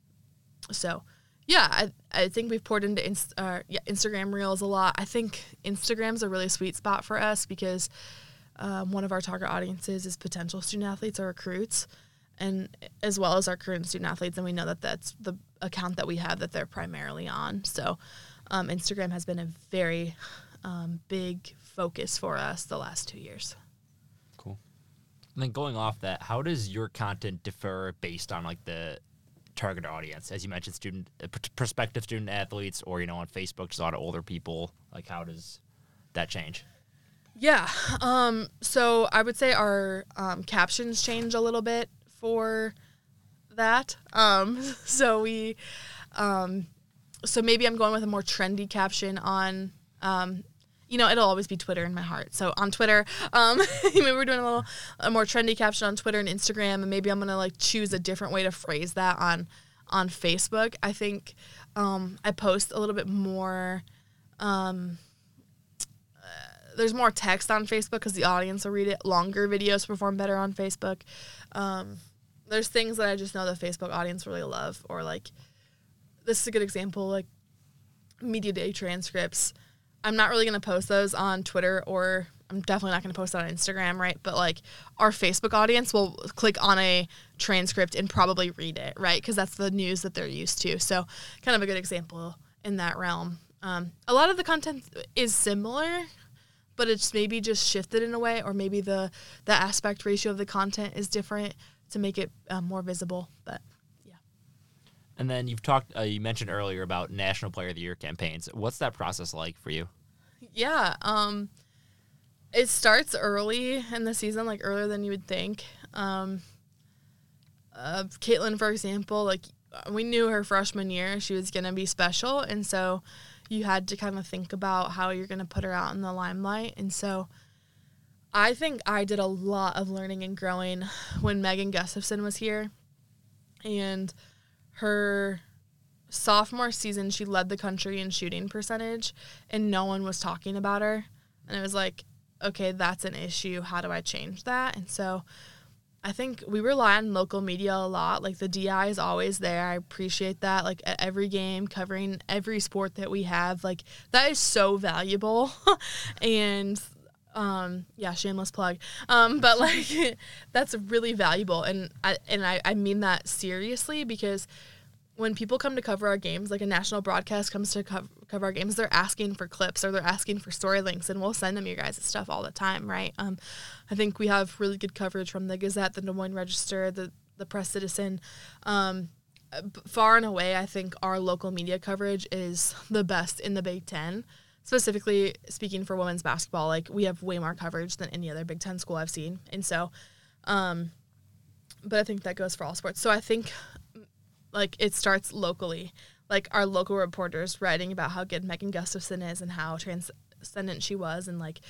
so yeah, I, I think we've poured into inst- uh, yeah, Instagram Reels a lot. I think Instagram's a really sweet spot for us because um, one of our target audiences is potential student athletes or recruits, and as well as our current student athletes, and we know that that's the account that we have that they're primarily on. So um, Instagram has been a very um, big focus for us the last two years. Cool. And then going off that, how does your content differ based on like the target audience? As you mentioned, student uh, pr- prospective student athletes, or you know, on Facebook, just a lot of older people. Like, how does that change? Yeah. Um, so I would say our um, captions change a little bit for that. Um, so we, um, so maybe I'm going with a more trendy caption on, um, you know, it'll always be Twitter in my heart. So on Twitter, um, maybe we're doing a little a more trendy caption on Twitter and Instagram, and maybe I'm gonna like choose a different way to phrase that on on Facebook. I think um, I post a little bit more. Um, there's more text on Facebook because the audience will read it. Longer videos perform better on Facebook. Um, there's things that I just know the Facebook audience really love, or like this is a good example, like media day transcripts. I'm not really gonna post those on Twitter, or I'm definitely not gonna post that on Instagram, right? But like our Facebook audience will click on a transcript and probably read it, right? Because that's the news that they're used to. So kind of a good example in that realm. Um, a lot of the content is similar but it's maybe just shifted in a way, or maybe the the aspect ratio of the content is different to make it um, more visible. But And then you've talked, uh, you mentioned earlier about National Player of the Year campaigns. What's that process like for you? Yeah, um, it starts early in the season, like earlier than you would think. Um, uh, Caitlin, for example, like we knew her freshman year she was gonna be special, and so you had to kind of think about how you're gonna put her out in the limelight, and so. I think I did a lot of learning and growing when Megan Gustafson was here. And her sophomore season, she led the country in shooting percentage, and no one was talking about her. And it was like, okay, that's an issue. How do I change that? And so I think we rely on local media a lot. Like the DI is always there. I appreciate that. Like at every game, covering every sport that we have, like that is so valuable. and um yeah shameless plug. Um but like that's really valuable. And i and I, I mean that seriously because when people come to cover our games like a national broadcast comes to cover, cover our games they're asking for clips or they're asking for story links and we'll send them your guys' stuff all the time right? Um i think we have really good coverage from the gazette the des moines register the the press citizen. Um far and away i think our local media coverage is the best in the big ten specifically speaking for women's basketball, like we have way more coverage than any other Big Ten school I've seen. And so, um, but I think that goes for all sports. So I think like it starts locally, like our local reporters writing about how good Megan Gustafson is and how transcendent she was, and like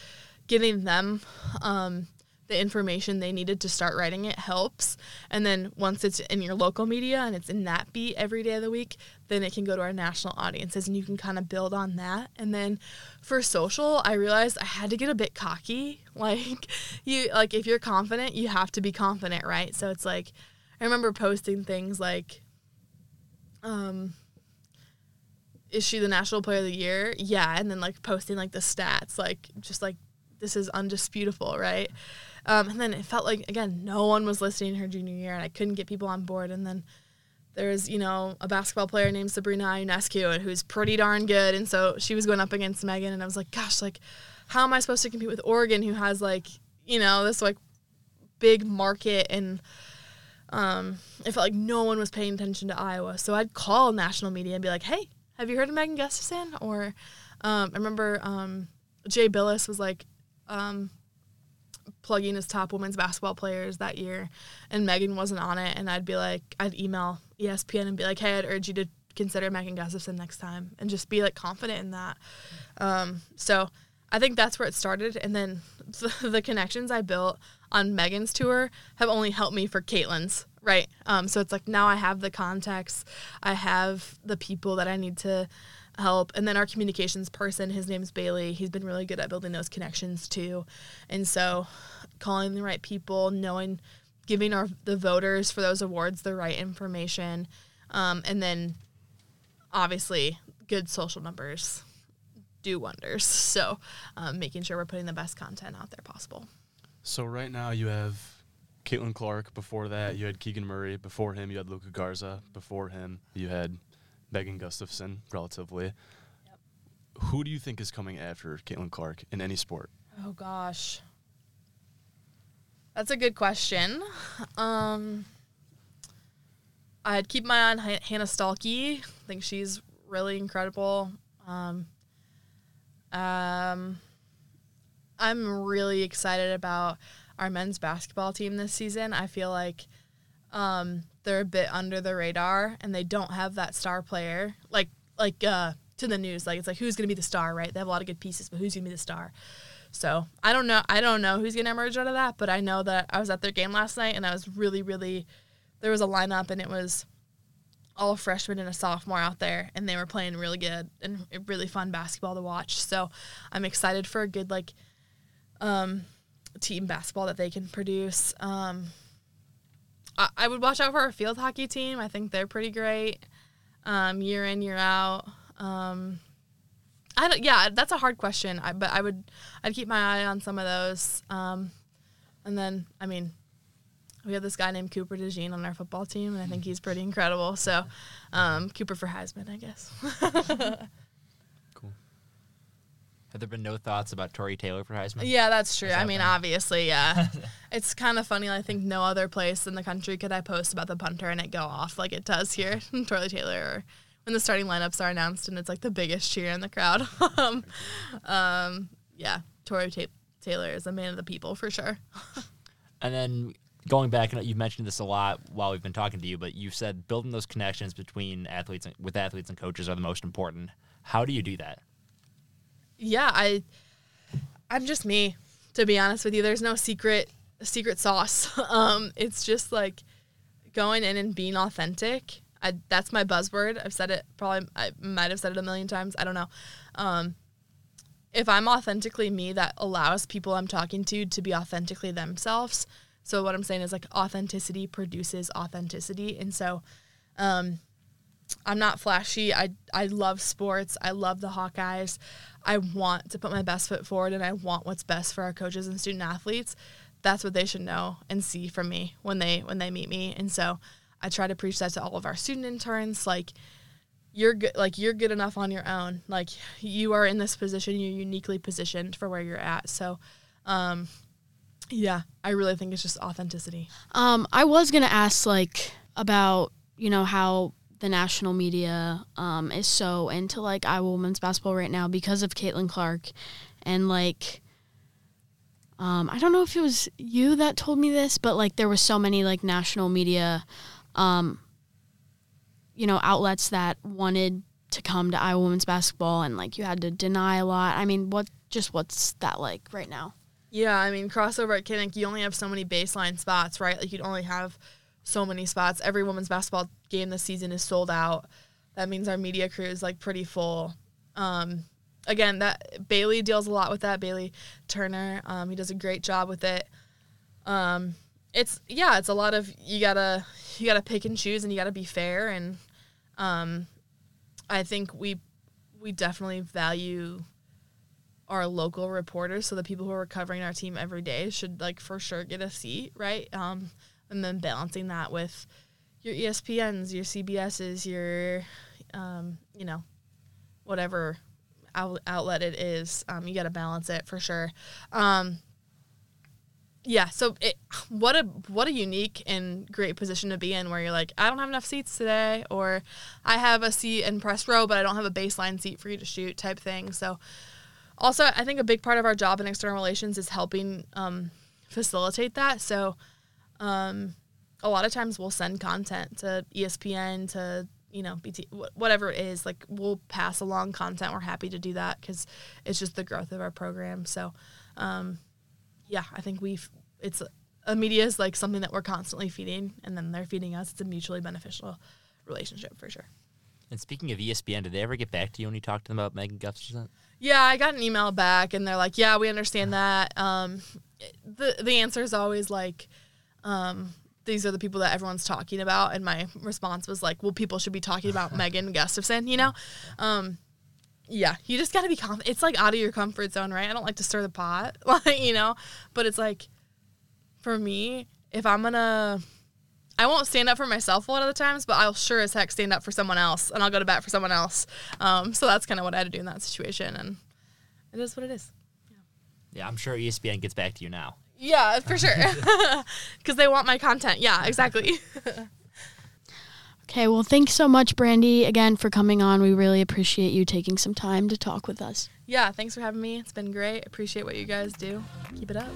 giving them um, the information they needed to start writing it helps. And then once it's in your local media and it's in that beat every day of the week, then it can go to our national audiences and you can kind of build on that. And then for social, I realized I had to get a bit cocky. Like you like if you're confident, you have to be confident, right? So it's like I remember posting things like um is she the national player of the year? Yeah, and then like posting like the stats, like just like this is undisputable, right? Um, and then it felt like again, no one was listening her junior year, and I couldn't get people on board. And then there was, you know a basketball player named Sabrina Ionescu, and who's pretty darn good, and so she was going up against Megan, and I was like, gosh, like how am I supposed to compete with Oregon, who has like you know this like big market and um, it felt like no one was paying attention to Iowa. So I'd call national media and be like, "Hey, have you heard of Megan Gustafson?" Or um, I remember um, Jay Bilas was like um, plugging his top women's basketball players that year, and Megan wasn't on it. And I'd be like, I'd email ESPN and be like, "Hey, I'd urge you to consider Megan Gustafson next time," and just be like confident in that. Um, so I think that's where it started, and then the, the connections I built on Megan's tour have only helped me for Caitlin's, right? Um, so it's like now I have the contacts, I have the people that I need to help, and then our communications person, his name's Bailey. He's been really good at building those connections too, and so calling the right people, knowing, giving our the voters for those awards the right information, um, and then obviously good social numbers do wonders. So um, making sure we're putting the best content out there possible. So right now you have Caitlin Clark. Before that, you had Keegan Murray. Before him, you had Luka Garza. Before him, you had Megan Gustafson. Relatively, who do you think is coming after Caitlin Clark in any sport? Oh gosh. That's a good question. Um, I'd keep my eye on Han- Hannah Stuelke. I think she's really incredible. Um, um, I'm really excited about our men's basketball team this season. I feel like um, they're a bit under the radar and they don't have that star player like like uh, to the news. Like it's like who's gonna be the star, right? They have a lot of good pieces, but who's gonna be the star? So I don't know. I don't know who's gonna emerge out of that, but I know that I was at their game last night and I was really, really. There was a lineup and it was all freshmen and a sophomore out there, and they were playing really good and really fun basketball to watch. So I'm excited for a good like um, team basketball that they can produce. Um, I, I would watch out for our field hockey team. I think they're pretty great, um, year in year out. Um, I don't, yeah, that's a hard question. I, but I would I'd keep my eye on some of those. Um, and then I mean, we have this guy named Cooper DeJean on our football team, and I think he's pretty incredible. So, um, Cooper for Heisman, I guess. Have there been no thoughts about Tory Taylor for Heisman? Yeah, that's true. Is I mean, thing? obviously, yeah. it's kind of funny. I think no other place in the country could I post about the punter and it go off like it does here in Tory Taylor or when the starting lineups are announced and it's like the biggest cheer in the crowd. um, um, yeah, Tory Ta- Taylor is a man of the people for sure. And then going back, and you've mentioned this a lot while we've been talking to you, but you said building those connections between athletes and, with athletes and coaches are the most important. How do you do that? Yeah, I I'm just me, to be honest with you. There's no secret secret sauce. Um, it's just like going in and being authentic. I, that's my buzzword. I've said it probably I might have said it a million times. I don't know. Um, if I'm authentically me, that allows people I'm talking to to be authentically themselves. So what I'm saying is like authenticity produces authenticity, and so um, I'm not flashy. I I love sports. I love the Hawkeyes. I want to put my best foot forward and I want what's best for our coaches and student athletes. That's what they should know and see from me when they when they meet me. And so I try to preach that to all of our student interns like you're good like you're good enough on your own. Like you are in this position, you're uniquely positioned for where you're at. So um yeah, I really think it's just authenticity. Um, I was gonna ask like about you know how the national media um, is so into like Iowa women's basketball right now because of Caitlin Clark, and like um, I don't know if it was you that told me this, but like there was so many like national media, um, you know, outlets that wanted to come to Iowa women's basketball, and like you had to deny a lot. I mean, what just what's that like right now? Yeah, I mean, crossover at Kinnick, you only have so many baseline spots, right? Like, you'd only have so many spots. Every women's basketball game this season is sold out. That means our media crew is like pretty full. Um, again, that Bailey deals a lot with that. Bailey Turner, um, he does a great job with it. Um, it's yeah, it's a lot of you gotta you gotta pick and choose, and you gotta be fair. And um, I think we we definitely value our local reporters so the people who are covering our team every day should like for sure get a seat right um, and then balancing that with your espns your cbs's your um, you know whatever out- outlet it is um, you got to balance it for sure. Um, yeah so it, what a what a unique and great position to be in where you're like i don't have enough seats today or i have a seat in press row but i don't have a baseline seat for you to shoot type thing. So also i think a big part of our job in external relations is helping um, facilitate that. So um, a lot of times we'll send content to espn to you know bt whatever it is like we'll pass along content we're happy to do that because it's just the growth of our program so um, yeah i think we've it's a media is like something that we're constantly feeding and then they're feeding us it's a mutually beneficial relationship for sure And speaking of ESPN, did they ever get back to you when you talked to them about Megan Gustafson? Yeah, I got an email back, and they're like, "Yeah, we understand that." Um, the the answer is always like, um, "These are the people that everyone's talking about," and my response was like, "Well, people should be talking about Megan Gustafson," you know. Um, yeah, you just got to be confident. It's like out of your comfort zone, right? I don't like to stir the pot, like you know, but it's like, for me, if I'm gonna. I won't stand up for myself a lot of the times, but I'll sure as heck stand up for someone else, and I'll go to bat for someone else. Um, so that's kind of what I had to do in that situation, and it is what it is. Yeah, I'm sure ESPN gets back to you now. Yeah, for sure, because they want my content. Yeah, exactly. Okay, well, thanks so much, Brandee, again for coming on. We really appreciate you taking some time to talk with us. yeah, thanks for having me. It's been great. Appreciate what you guys do. Keep it up.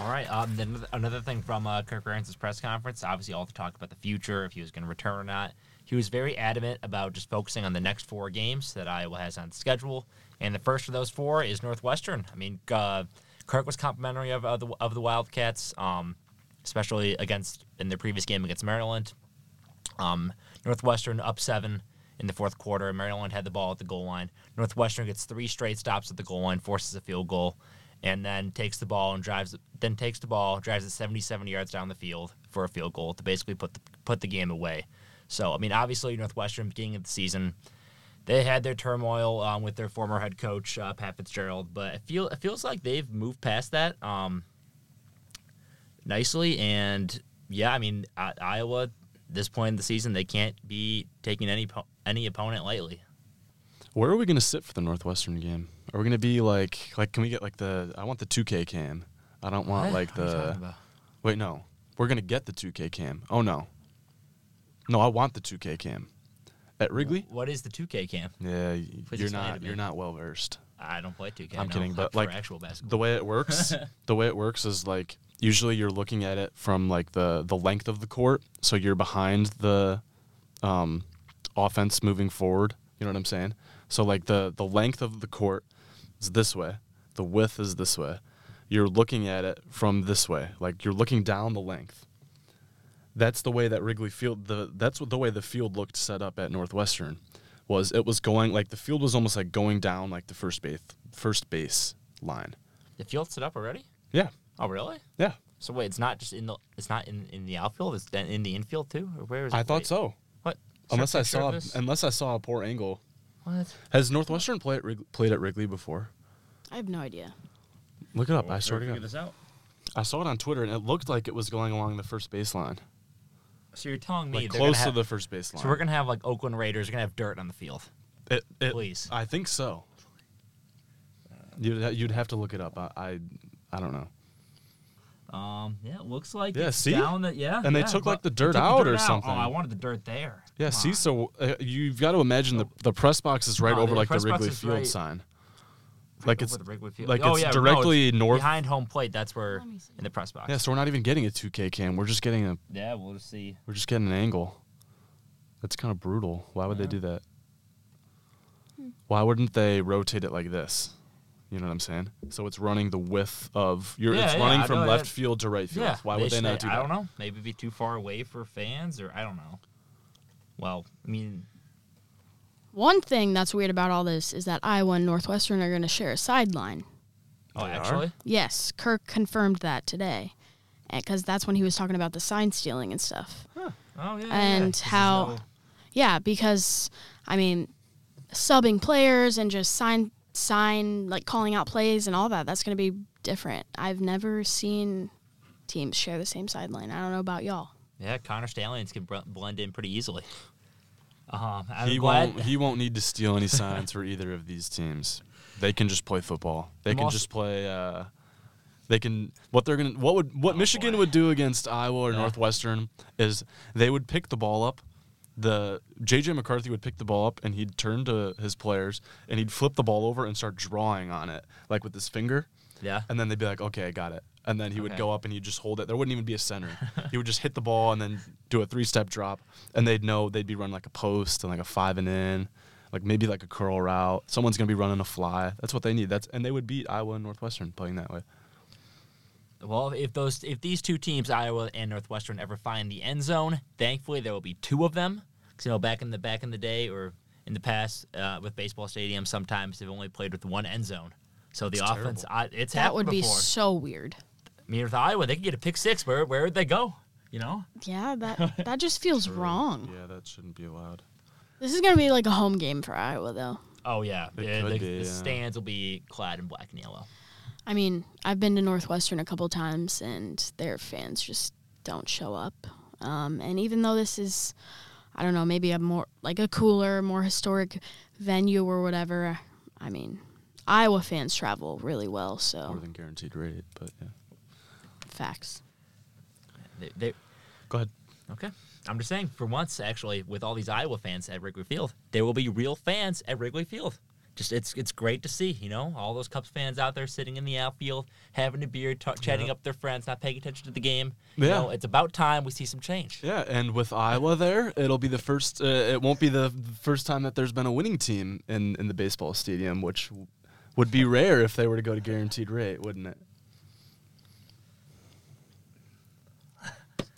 All right. Um, then another- another thing from uh, Kirk Ferentz' press conference, obviously all the talk about the future, if he was going to return or not. He was very adamant about just focusing on the next four games that Iowa has on schedule, and the first of those four is Northwestern. I mean, uh, Kirk was complimentary of, of the of the Wildcats, um, especially against in their previous game against Maryland. Um, Northwestern up seven in the fourth quarter. Maryland had the ball at the goal line. Northwestern gets three straight stops at the goal line, forces a field goal, and then takes the ball and drives. Then takes the ball, drives it 77 yards down the field for a field goal to basically put the, put the game away. So I mean, obviously Northwestern beginning of the season, they had their turmoil um, with their former head coach uh, Pat Fitzgerald, but it feel it feels like they've moved past that um, nicely. And yeah, I mean I, Iowa this point in the season, they can't be taking any any opponent lightly. Where are we gonna sit for the Northwestern game? Are we gonna be like like can we get like the I want the 2K cam. I don't want What? like What are you the? Wait, no. We're gonna get the 2K cam. Oh no. No, I want the 2K cam. At Wrigley? What is the 2K cam? Yeah, Please you're explain not to me. you're not well versed. I don't play 2K. I'm no, kidding, but for like actual basketball. the way it works, the way it works is like usually you're looking at it from like the the length of the court, so you're behind the um, offense moving forward. You know what I'm saying? So like the the length of the court is this way, the width is this way. You're looking at it from this way, like you're looking down the length. That's the way that Wrigley Field the that's what the way the field looked set up at Northwestern was it was going like the field was almost like going down like the first base first base line. the field set up already? Yeah. Oh, really? Yeah. So wait, it's not just in the it's not in, in the outfield. It's in the infield too. Or where is it? I thought Wait, so. What? Unless I saw this? unless I saw a poor angle. What? Has Northwestern played at Wrig- played at Wrigley before? I have no idea. Look it up. I swear to Figure this out. I saw it on Twitter and it looked like it was going along the first baseline. So you're telling me Like they're gonna close to have- the first baseline. So we're gonna have like Oakland Raiders. We're gonna have dirt on the field. it, it, Please. I think so. You'd ha- you'd have to look it up. I I, I don't know. Um, yeah, it looks like Yeah, see? down the yeah. And they took, like, the dirt out or something. Oh. I wanted the dirt there. Yeah. Come See, on. so uh, you've got to imagine the the press box is right No, over the like the Wrigley Field right- sign. Right like it's Field. like oh, it's yeah, no, directly north. behind home plate. That's where Let me see. in the press box. Yeah, so we're not even getting a 2K cam. We're just getting a yeah, we'll just see. we're just getting an angle. That's kind of brutal. Why would they do that? Hmm. Why wouldn't they rotate it like this? You know what I'm saying? So it's running the width of you're Yeah, it's yeah, running I from left that. field to right field. Yeah. Why would they should- not do that? I don't know. Maybe be too far away for fans, or I don't know. Well, I mean, One thing that's weird about all this is that Iowa and Northwestern are going to share a sideline. oh, They are? actually, Yes, Kirk confirmed that today, eh, because that's when he was talking about the sign stealing and stuff. oh yeah, And yeah. how- Yeah, because I mean, subbing players and just sign sign like calling out plays and all that. That's going to be different. I've never seen teams share the same sideline. I don't know about y'all. Yeah, Connor Stalions can br- blend in pretty easily. Um, I'm He glad- won't he won't need to steal any signs for either of these teams. They can just play football. They I'm can also- just play uh they can what they're to what would what Oh, Michigan boy. would do against Iowa or Yeah. Northwestern is they would pick the ball up the JJ McCarthy would pick the ball up and he'd turn to his players and he'd flip the ball over and start drawing on it like with his finger Yeah. and then they'd be like okay I got it and then he would Okay. go up and he'd just hold it. There wouldn't even be a center. He would just hit the ball and then do a three step drop. And they'd know they'd be running like a post and like a five and in like maybe like a curl route. Someone's gonna be running a fly. That's what they need. That's and they would beat Iowa and Northwestern playing that way. Well, if those if these two teams, Iowa and Northwestern, ever find the end zone, thankfully there will be two of them. Because you know, back in the back in the day or in the past uh, with baseball stadiums, sometimes they've only played with one end zone. So the It's offense, I, it's That happened would be so weird. I mean, with Iowa, they could get a pick six. Where where would they go? You know? Yeah, that that just feels wrong. yeah that shouldn't be allowed This is going to be like a home game for Iowa though. Oh yeah, It Yeah, could the, be, the yeah. stands will be clad in black and yellow. I mean, I've been to Northwestern a couple times, and their fans just don't show up. Um, and even though this is, I don't know, maybe a more like a cooler, more historic venue or whatever. I mean, Iowa fans travel really well, so more than guaranteed rate but yeah facts. They, they, go ahead Okay. I'm just saying, for once, actually, with all these Iowa fans at Wrigley Field, there will be real fans at Wrigley Field. Just it's it's great to see, you know, all those Cubs fans out there sitting in the outfield, having a beer, ta- chatting up their friends, not paying attention to the game. You Yeah. know, it's about time we see some change. Yeah, and with Iowa there, it'll be the first. Uh, it won't be the first time that there's been a winning team in in the baseball stadium, which would be rare if they were to go to guaranteed rate, wouldn't it?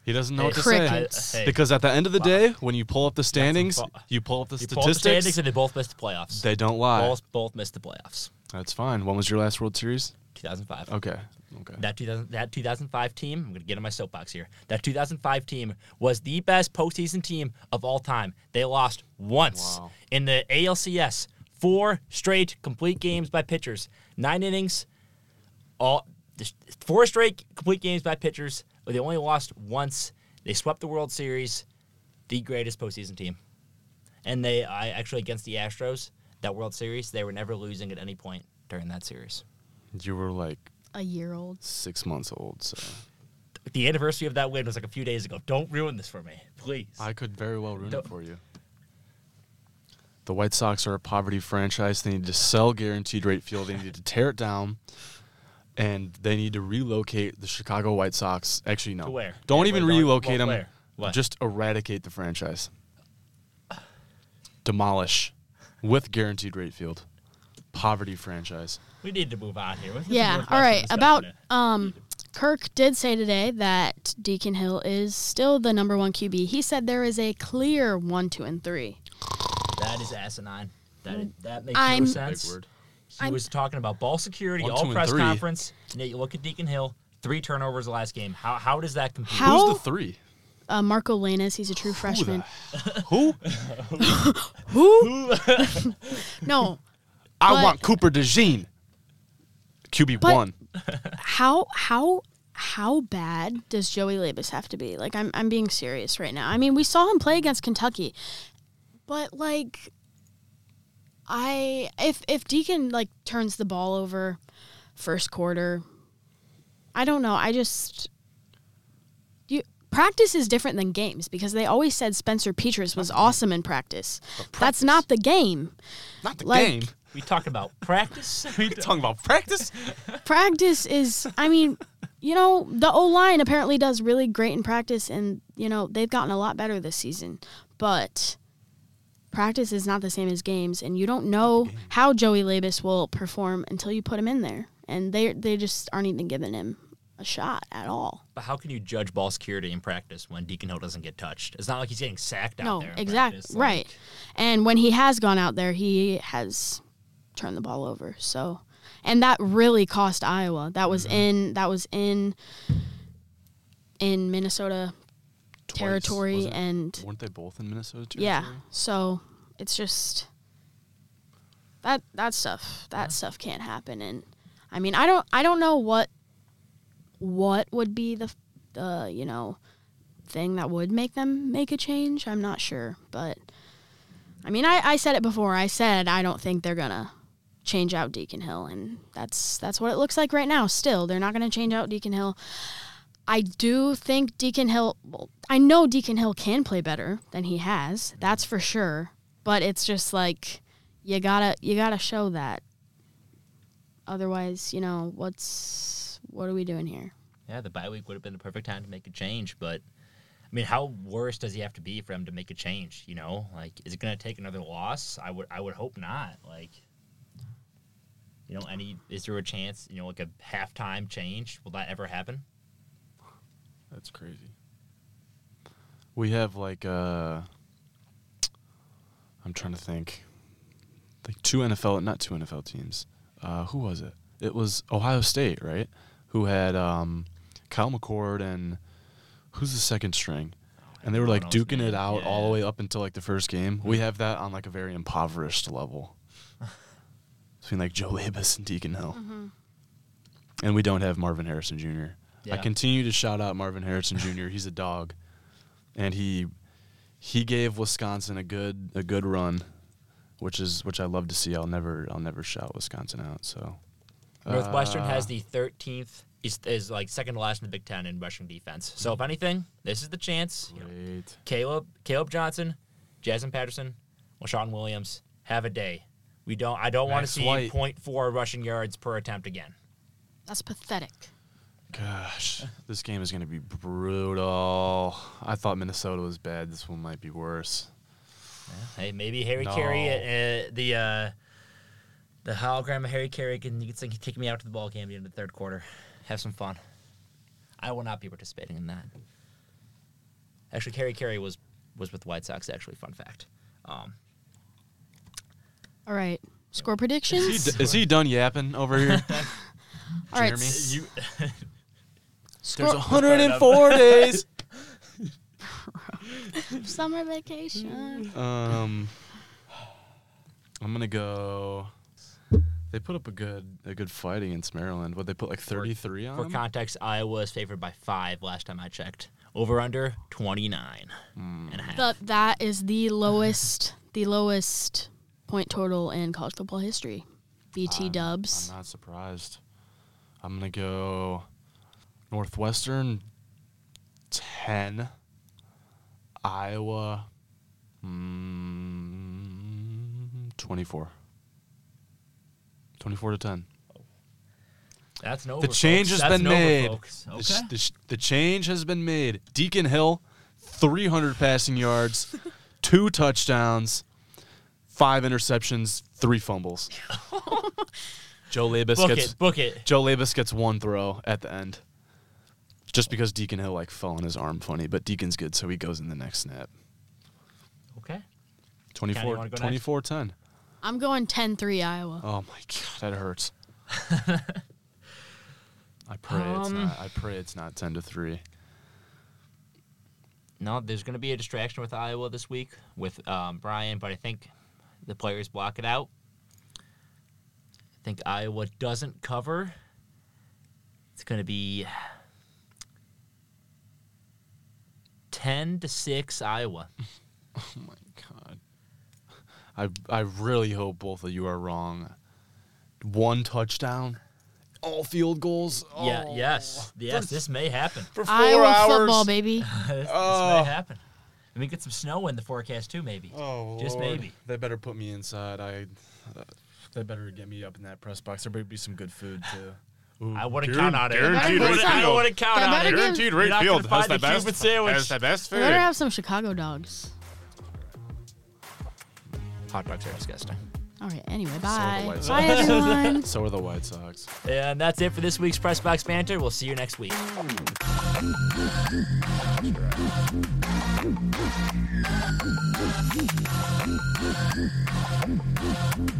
He doesn't know what to say Crickets. Hey, because at the end of the day, when you pull up the standings, fu- you pull up the you pull up the statistics. standings and they both missed the playoffs. they don't lie. both both missed the playoffs. That's fine. When was your last World Series? 2005. Okay. Okay. That 2000, that 2005 team, I'm going to get on my soapbox here. That 2005 team was the best postseason team of all time. They lost once Wow. in the ALCS. Four straight complete games by pitchers, nine innings, all four straight complete games by pitchers. But they only lost once. They swept the World Series. the greatest postseason team. And they, I actually against the Astros, that World Series, they were never losing at any point during that series. You were like A year old. six months old, so The anniversary of that win was like a few days ago. Don't ruin this for me, please. I could very well ruin Don't- it for you. The White Sox are a poverty franchise. They need to sell guaranteed rate field. They need to tear it down, and they need to relocate the Chicago White Sox. Actually, no. To where? Don't Yeah, even wait, don't- relocate well, them. where? What? Just eradicate the franchise. Demolish with guaranteed rate field. Poverty franchise. we need to move on here. Yeah. All right. About um, Kirk did say today that Deacon Hill is still the number one QB. He said there is a clear one, two, and three. that is asinine. That is, that makes I'm- no Big sense. Word. He I'm- was talking about ball security, One, all press three. conference, and you look at Deacon Hill, three turnovers the last game. How how does that compete? How- Who's the three? Uh, Marco Lainez, he's a true freshman. Who? Who? no. I But- want Cooper DeJean. QB one. How how how bad does Joey Labas have to be? Like I'm I'm being serious right now. I mean, we saw him play against Kentucky. But like I if if Deacon like turns the ball over first quarter, I don't know. I just you practice is different than games because they always said Spencer Petras was awesome in practice. That's not the game. Not the like- game. We talk about practice? we you talking about practice? practice is I mean, you know, the O line apparently does really great in practice and, you know, they've gotten a lot better this season. But practice is not the same as games and you don't know how Joey Labas will perform until you put him in there. And they they just aren't even giving him a shot at all. But how can you judge ball security in practice when Deacon Hill doesn't get touched? It's not like he's getting sacked out no, there. in exactly. practice, Right. And when he has gone out there, he has turned the ball over. So, and that really cost Iowa. That was Mm-hmm. in that was in in Minnesota Twice, territory and Weren't they both in Minnesota? yeah. So, it's just that that stuff that stuff can't happen and I mean, I don't I don't know what what would be the the, you know, thing that would make them make a change. I'm not sure, but I mean, I, I said it before. I said I don't think they're gonna change out Deacon Hill, and that's that's what it looks like right now. Still, they're not gonna change out Deacon Hill. I do think Deacon Hill. Well, I know Deacon Hill can play better than he has. That's for sure. But it's just like you gotta you gotta show that. Otherwise, you know what's what are we doing here? Yeah, the bye week would have been the perfect time to make a change, but I mean, how worse does he have to be for him to make a change? You know, like is it going to take another loss? I would, I would hope not. Like, you know, any is there a chance? You know, like a halftime change? Will that ever happen? That's crazy. We have like uh I'm trying to think. Like two NFL not two NFL teams. Uh who was it? It was Ohio State, right? Who had um Kyle McCord and who's the second string? And they were like duking it name. out all the way up until like the first game. We have that on like a very impoverished level. Between like Joe Labas and Deacon Hill. And we don't have Marvin Harrison Jr. I continue to shout out Marvin Harrison Jr. He's a dog, and he he gave Wisconsin a good a good run, which is which I love to see. I'll never I'll never shout Wisconsin out. So Northwestern Uh, has the 13th. Is, is like second to last in the Big Ten in rushing defense. So if anything, this is the chance. You know, Kaleb Kaleb Johnson, Jaziun Patterson, Leshon Williams have a day. We don't. I don't want to see White. 0.4 rushing yards per attempt again. That's pathetic. Gosh, this game is going to be brutal. I thought Minnesota was bad. This one might be worse. Hey, maybe Harry No. Caray, uh, the uh, the hologram of Harry Caray can you can take me out to the ball game at the end of the third quarter. Have some fun. I will not be participating in that. Actually, Harry Caray was was with the White Sox. Actually, fun fact. Um, All right, score Is predictions. he, d- is he done yapping over here? All right, Jeremy? s- you score- There's 104 days. summer vacation. Um, I'm gonna go. They put up a good a good fight against Maryland. What they put like 33 on For them? context, Iowa is favored by five last time I checked. Over under 29 and a half. The, that is the lowest, the lowest point total in college football history. BT Dubs. I'm not surprised. I'm gonna go Northwestern ten, Iowa mm, 24. 24 to 10. That's no. The change has been made. Folks. The, Okay. sh- the, sh- the change has been made. Deacon Hill, 300 passing yards, two touchdowns, five interceptions, three fumbles. Joe Labas book gets it. Book it. Joe Labas gets one throw at the end. Just because Deacon Hill like fell on his arm funny, but Deacon's good, so he goes in the next snap. Okay. 24 wanna go next? 24 10. I'm going 10-3 Iowa. Oh my god, that hurts. I pray it's Um, not I pray it's not 10 to 3. No, there's going to be a distraction with Iowa this week with um, Brian, but I think the players block it out. I think Iowa doesn't cover. It's going to be 10 to 6 Iowa. Oh my god. I I really hope both of you are wrong. One touchdown, all field goals. Yeah, Oh, yes. Yes, this may happen. For four Iowa hours. football, baby. this, this Oh. may happen. And we get some snow in the forecast too, maybe. Oh, Just Lord. maybe. They better put me inside. I. Uh, they better get me up in that press box. There better be some good food too. Ooh, I wouldn't guaran- count on it. Guaranteed I rate wouldn't- I field. wouldn't count They on better it. give- Guaranteed You're rate not field gonna has find the the best. Cuban sandwich. Has the best We food. better have some Chicago dogs. Hot dogs are disgusting. All right. Anyway, the bye. White Bye, Sox. everyone. So are the White Sox. And that's it for this week's Press Box Banter. We'll see you next week.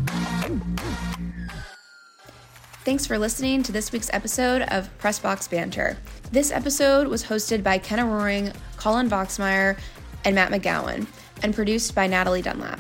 Thanks for listening to this week's episode of Pressbox Banter. This episode was hosted by Kenna Roering, Colin Votzmeyer, and Matt McGowan, and produced by Natalie Dunlap.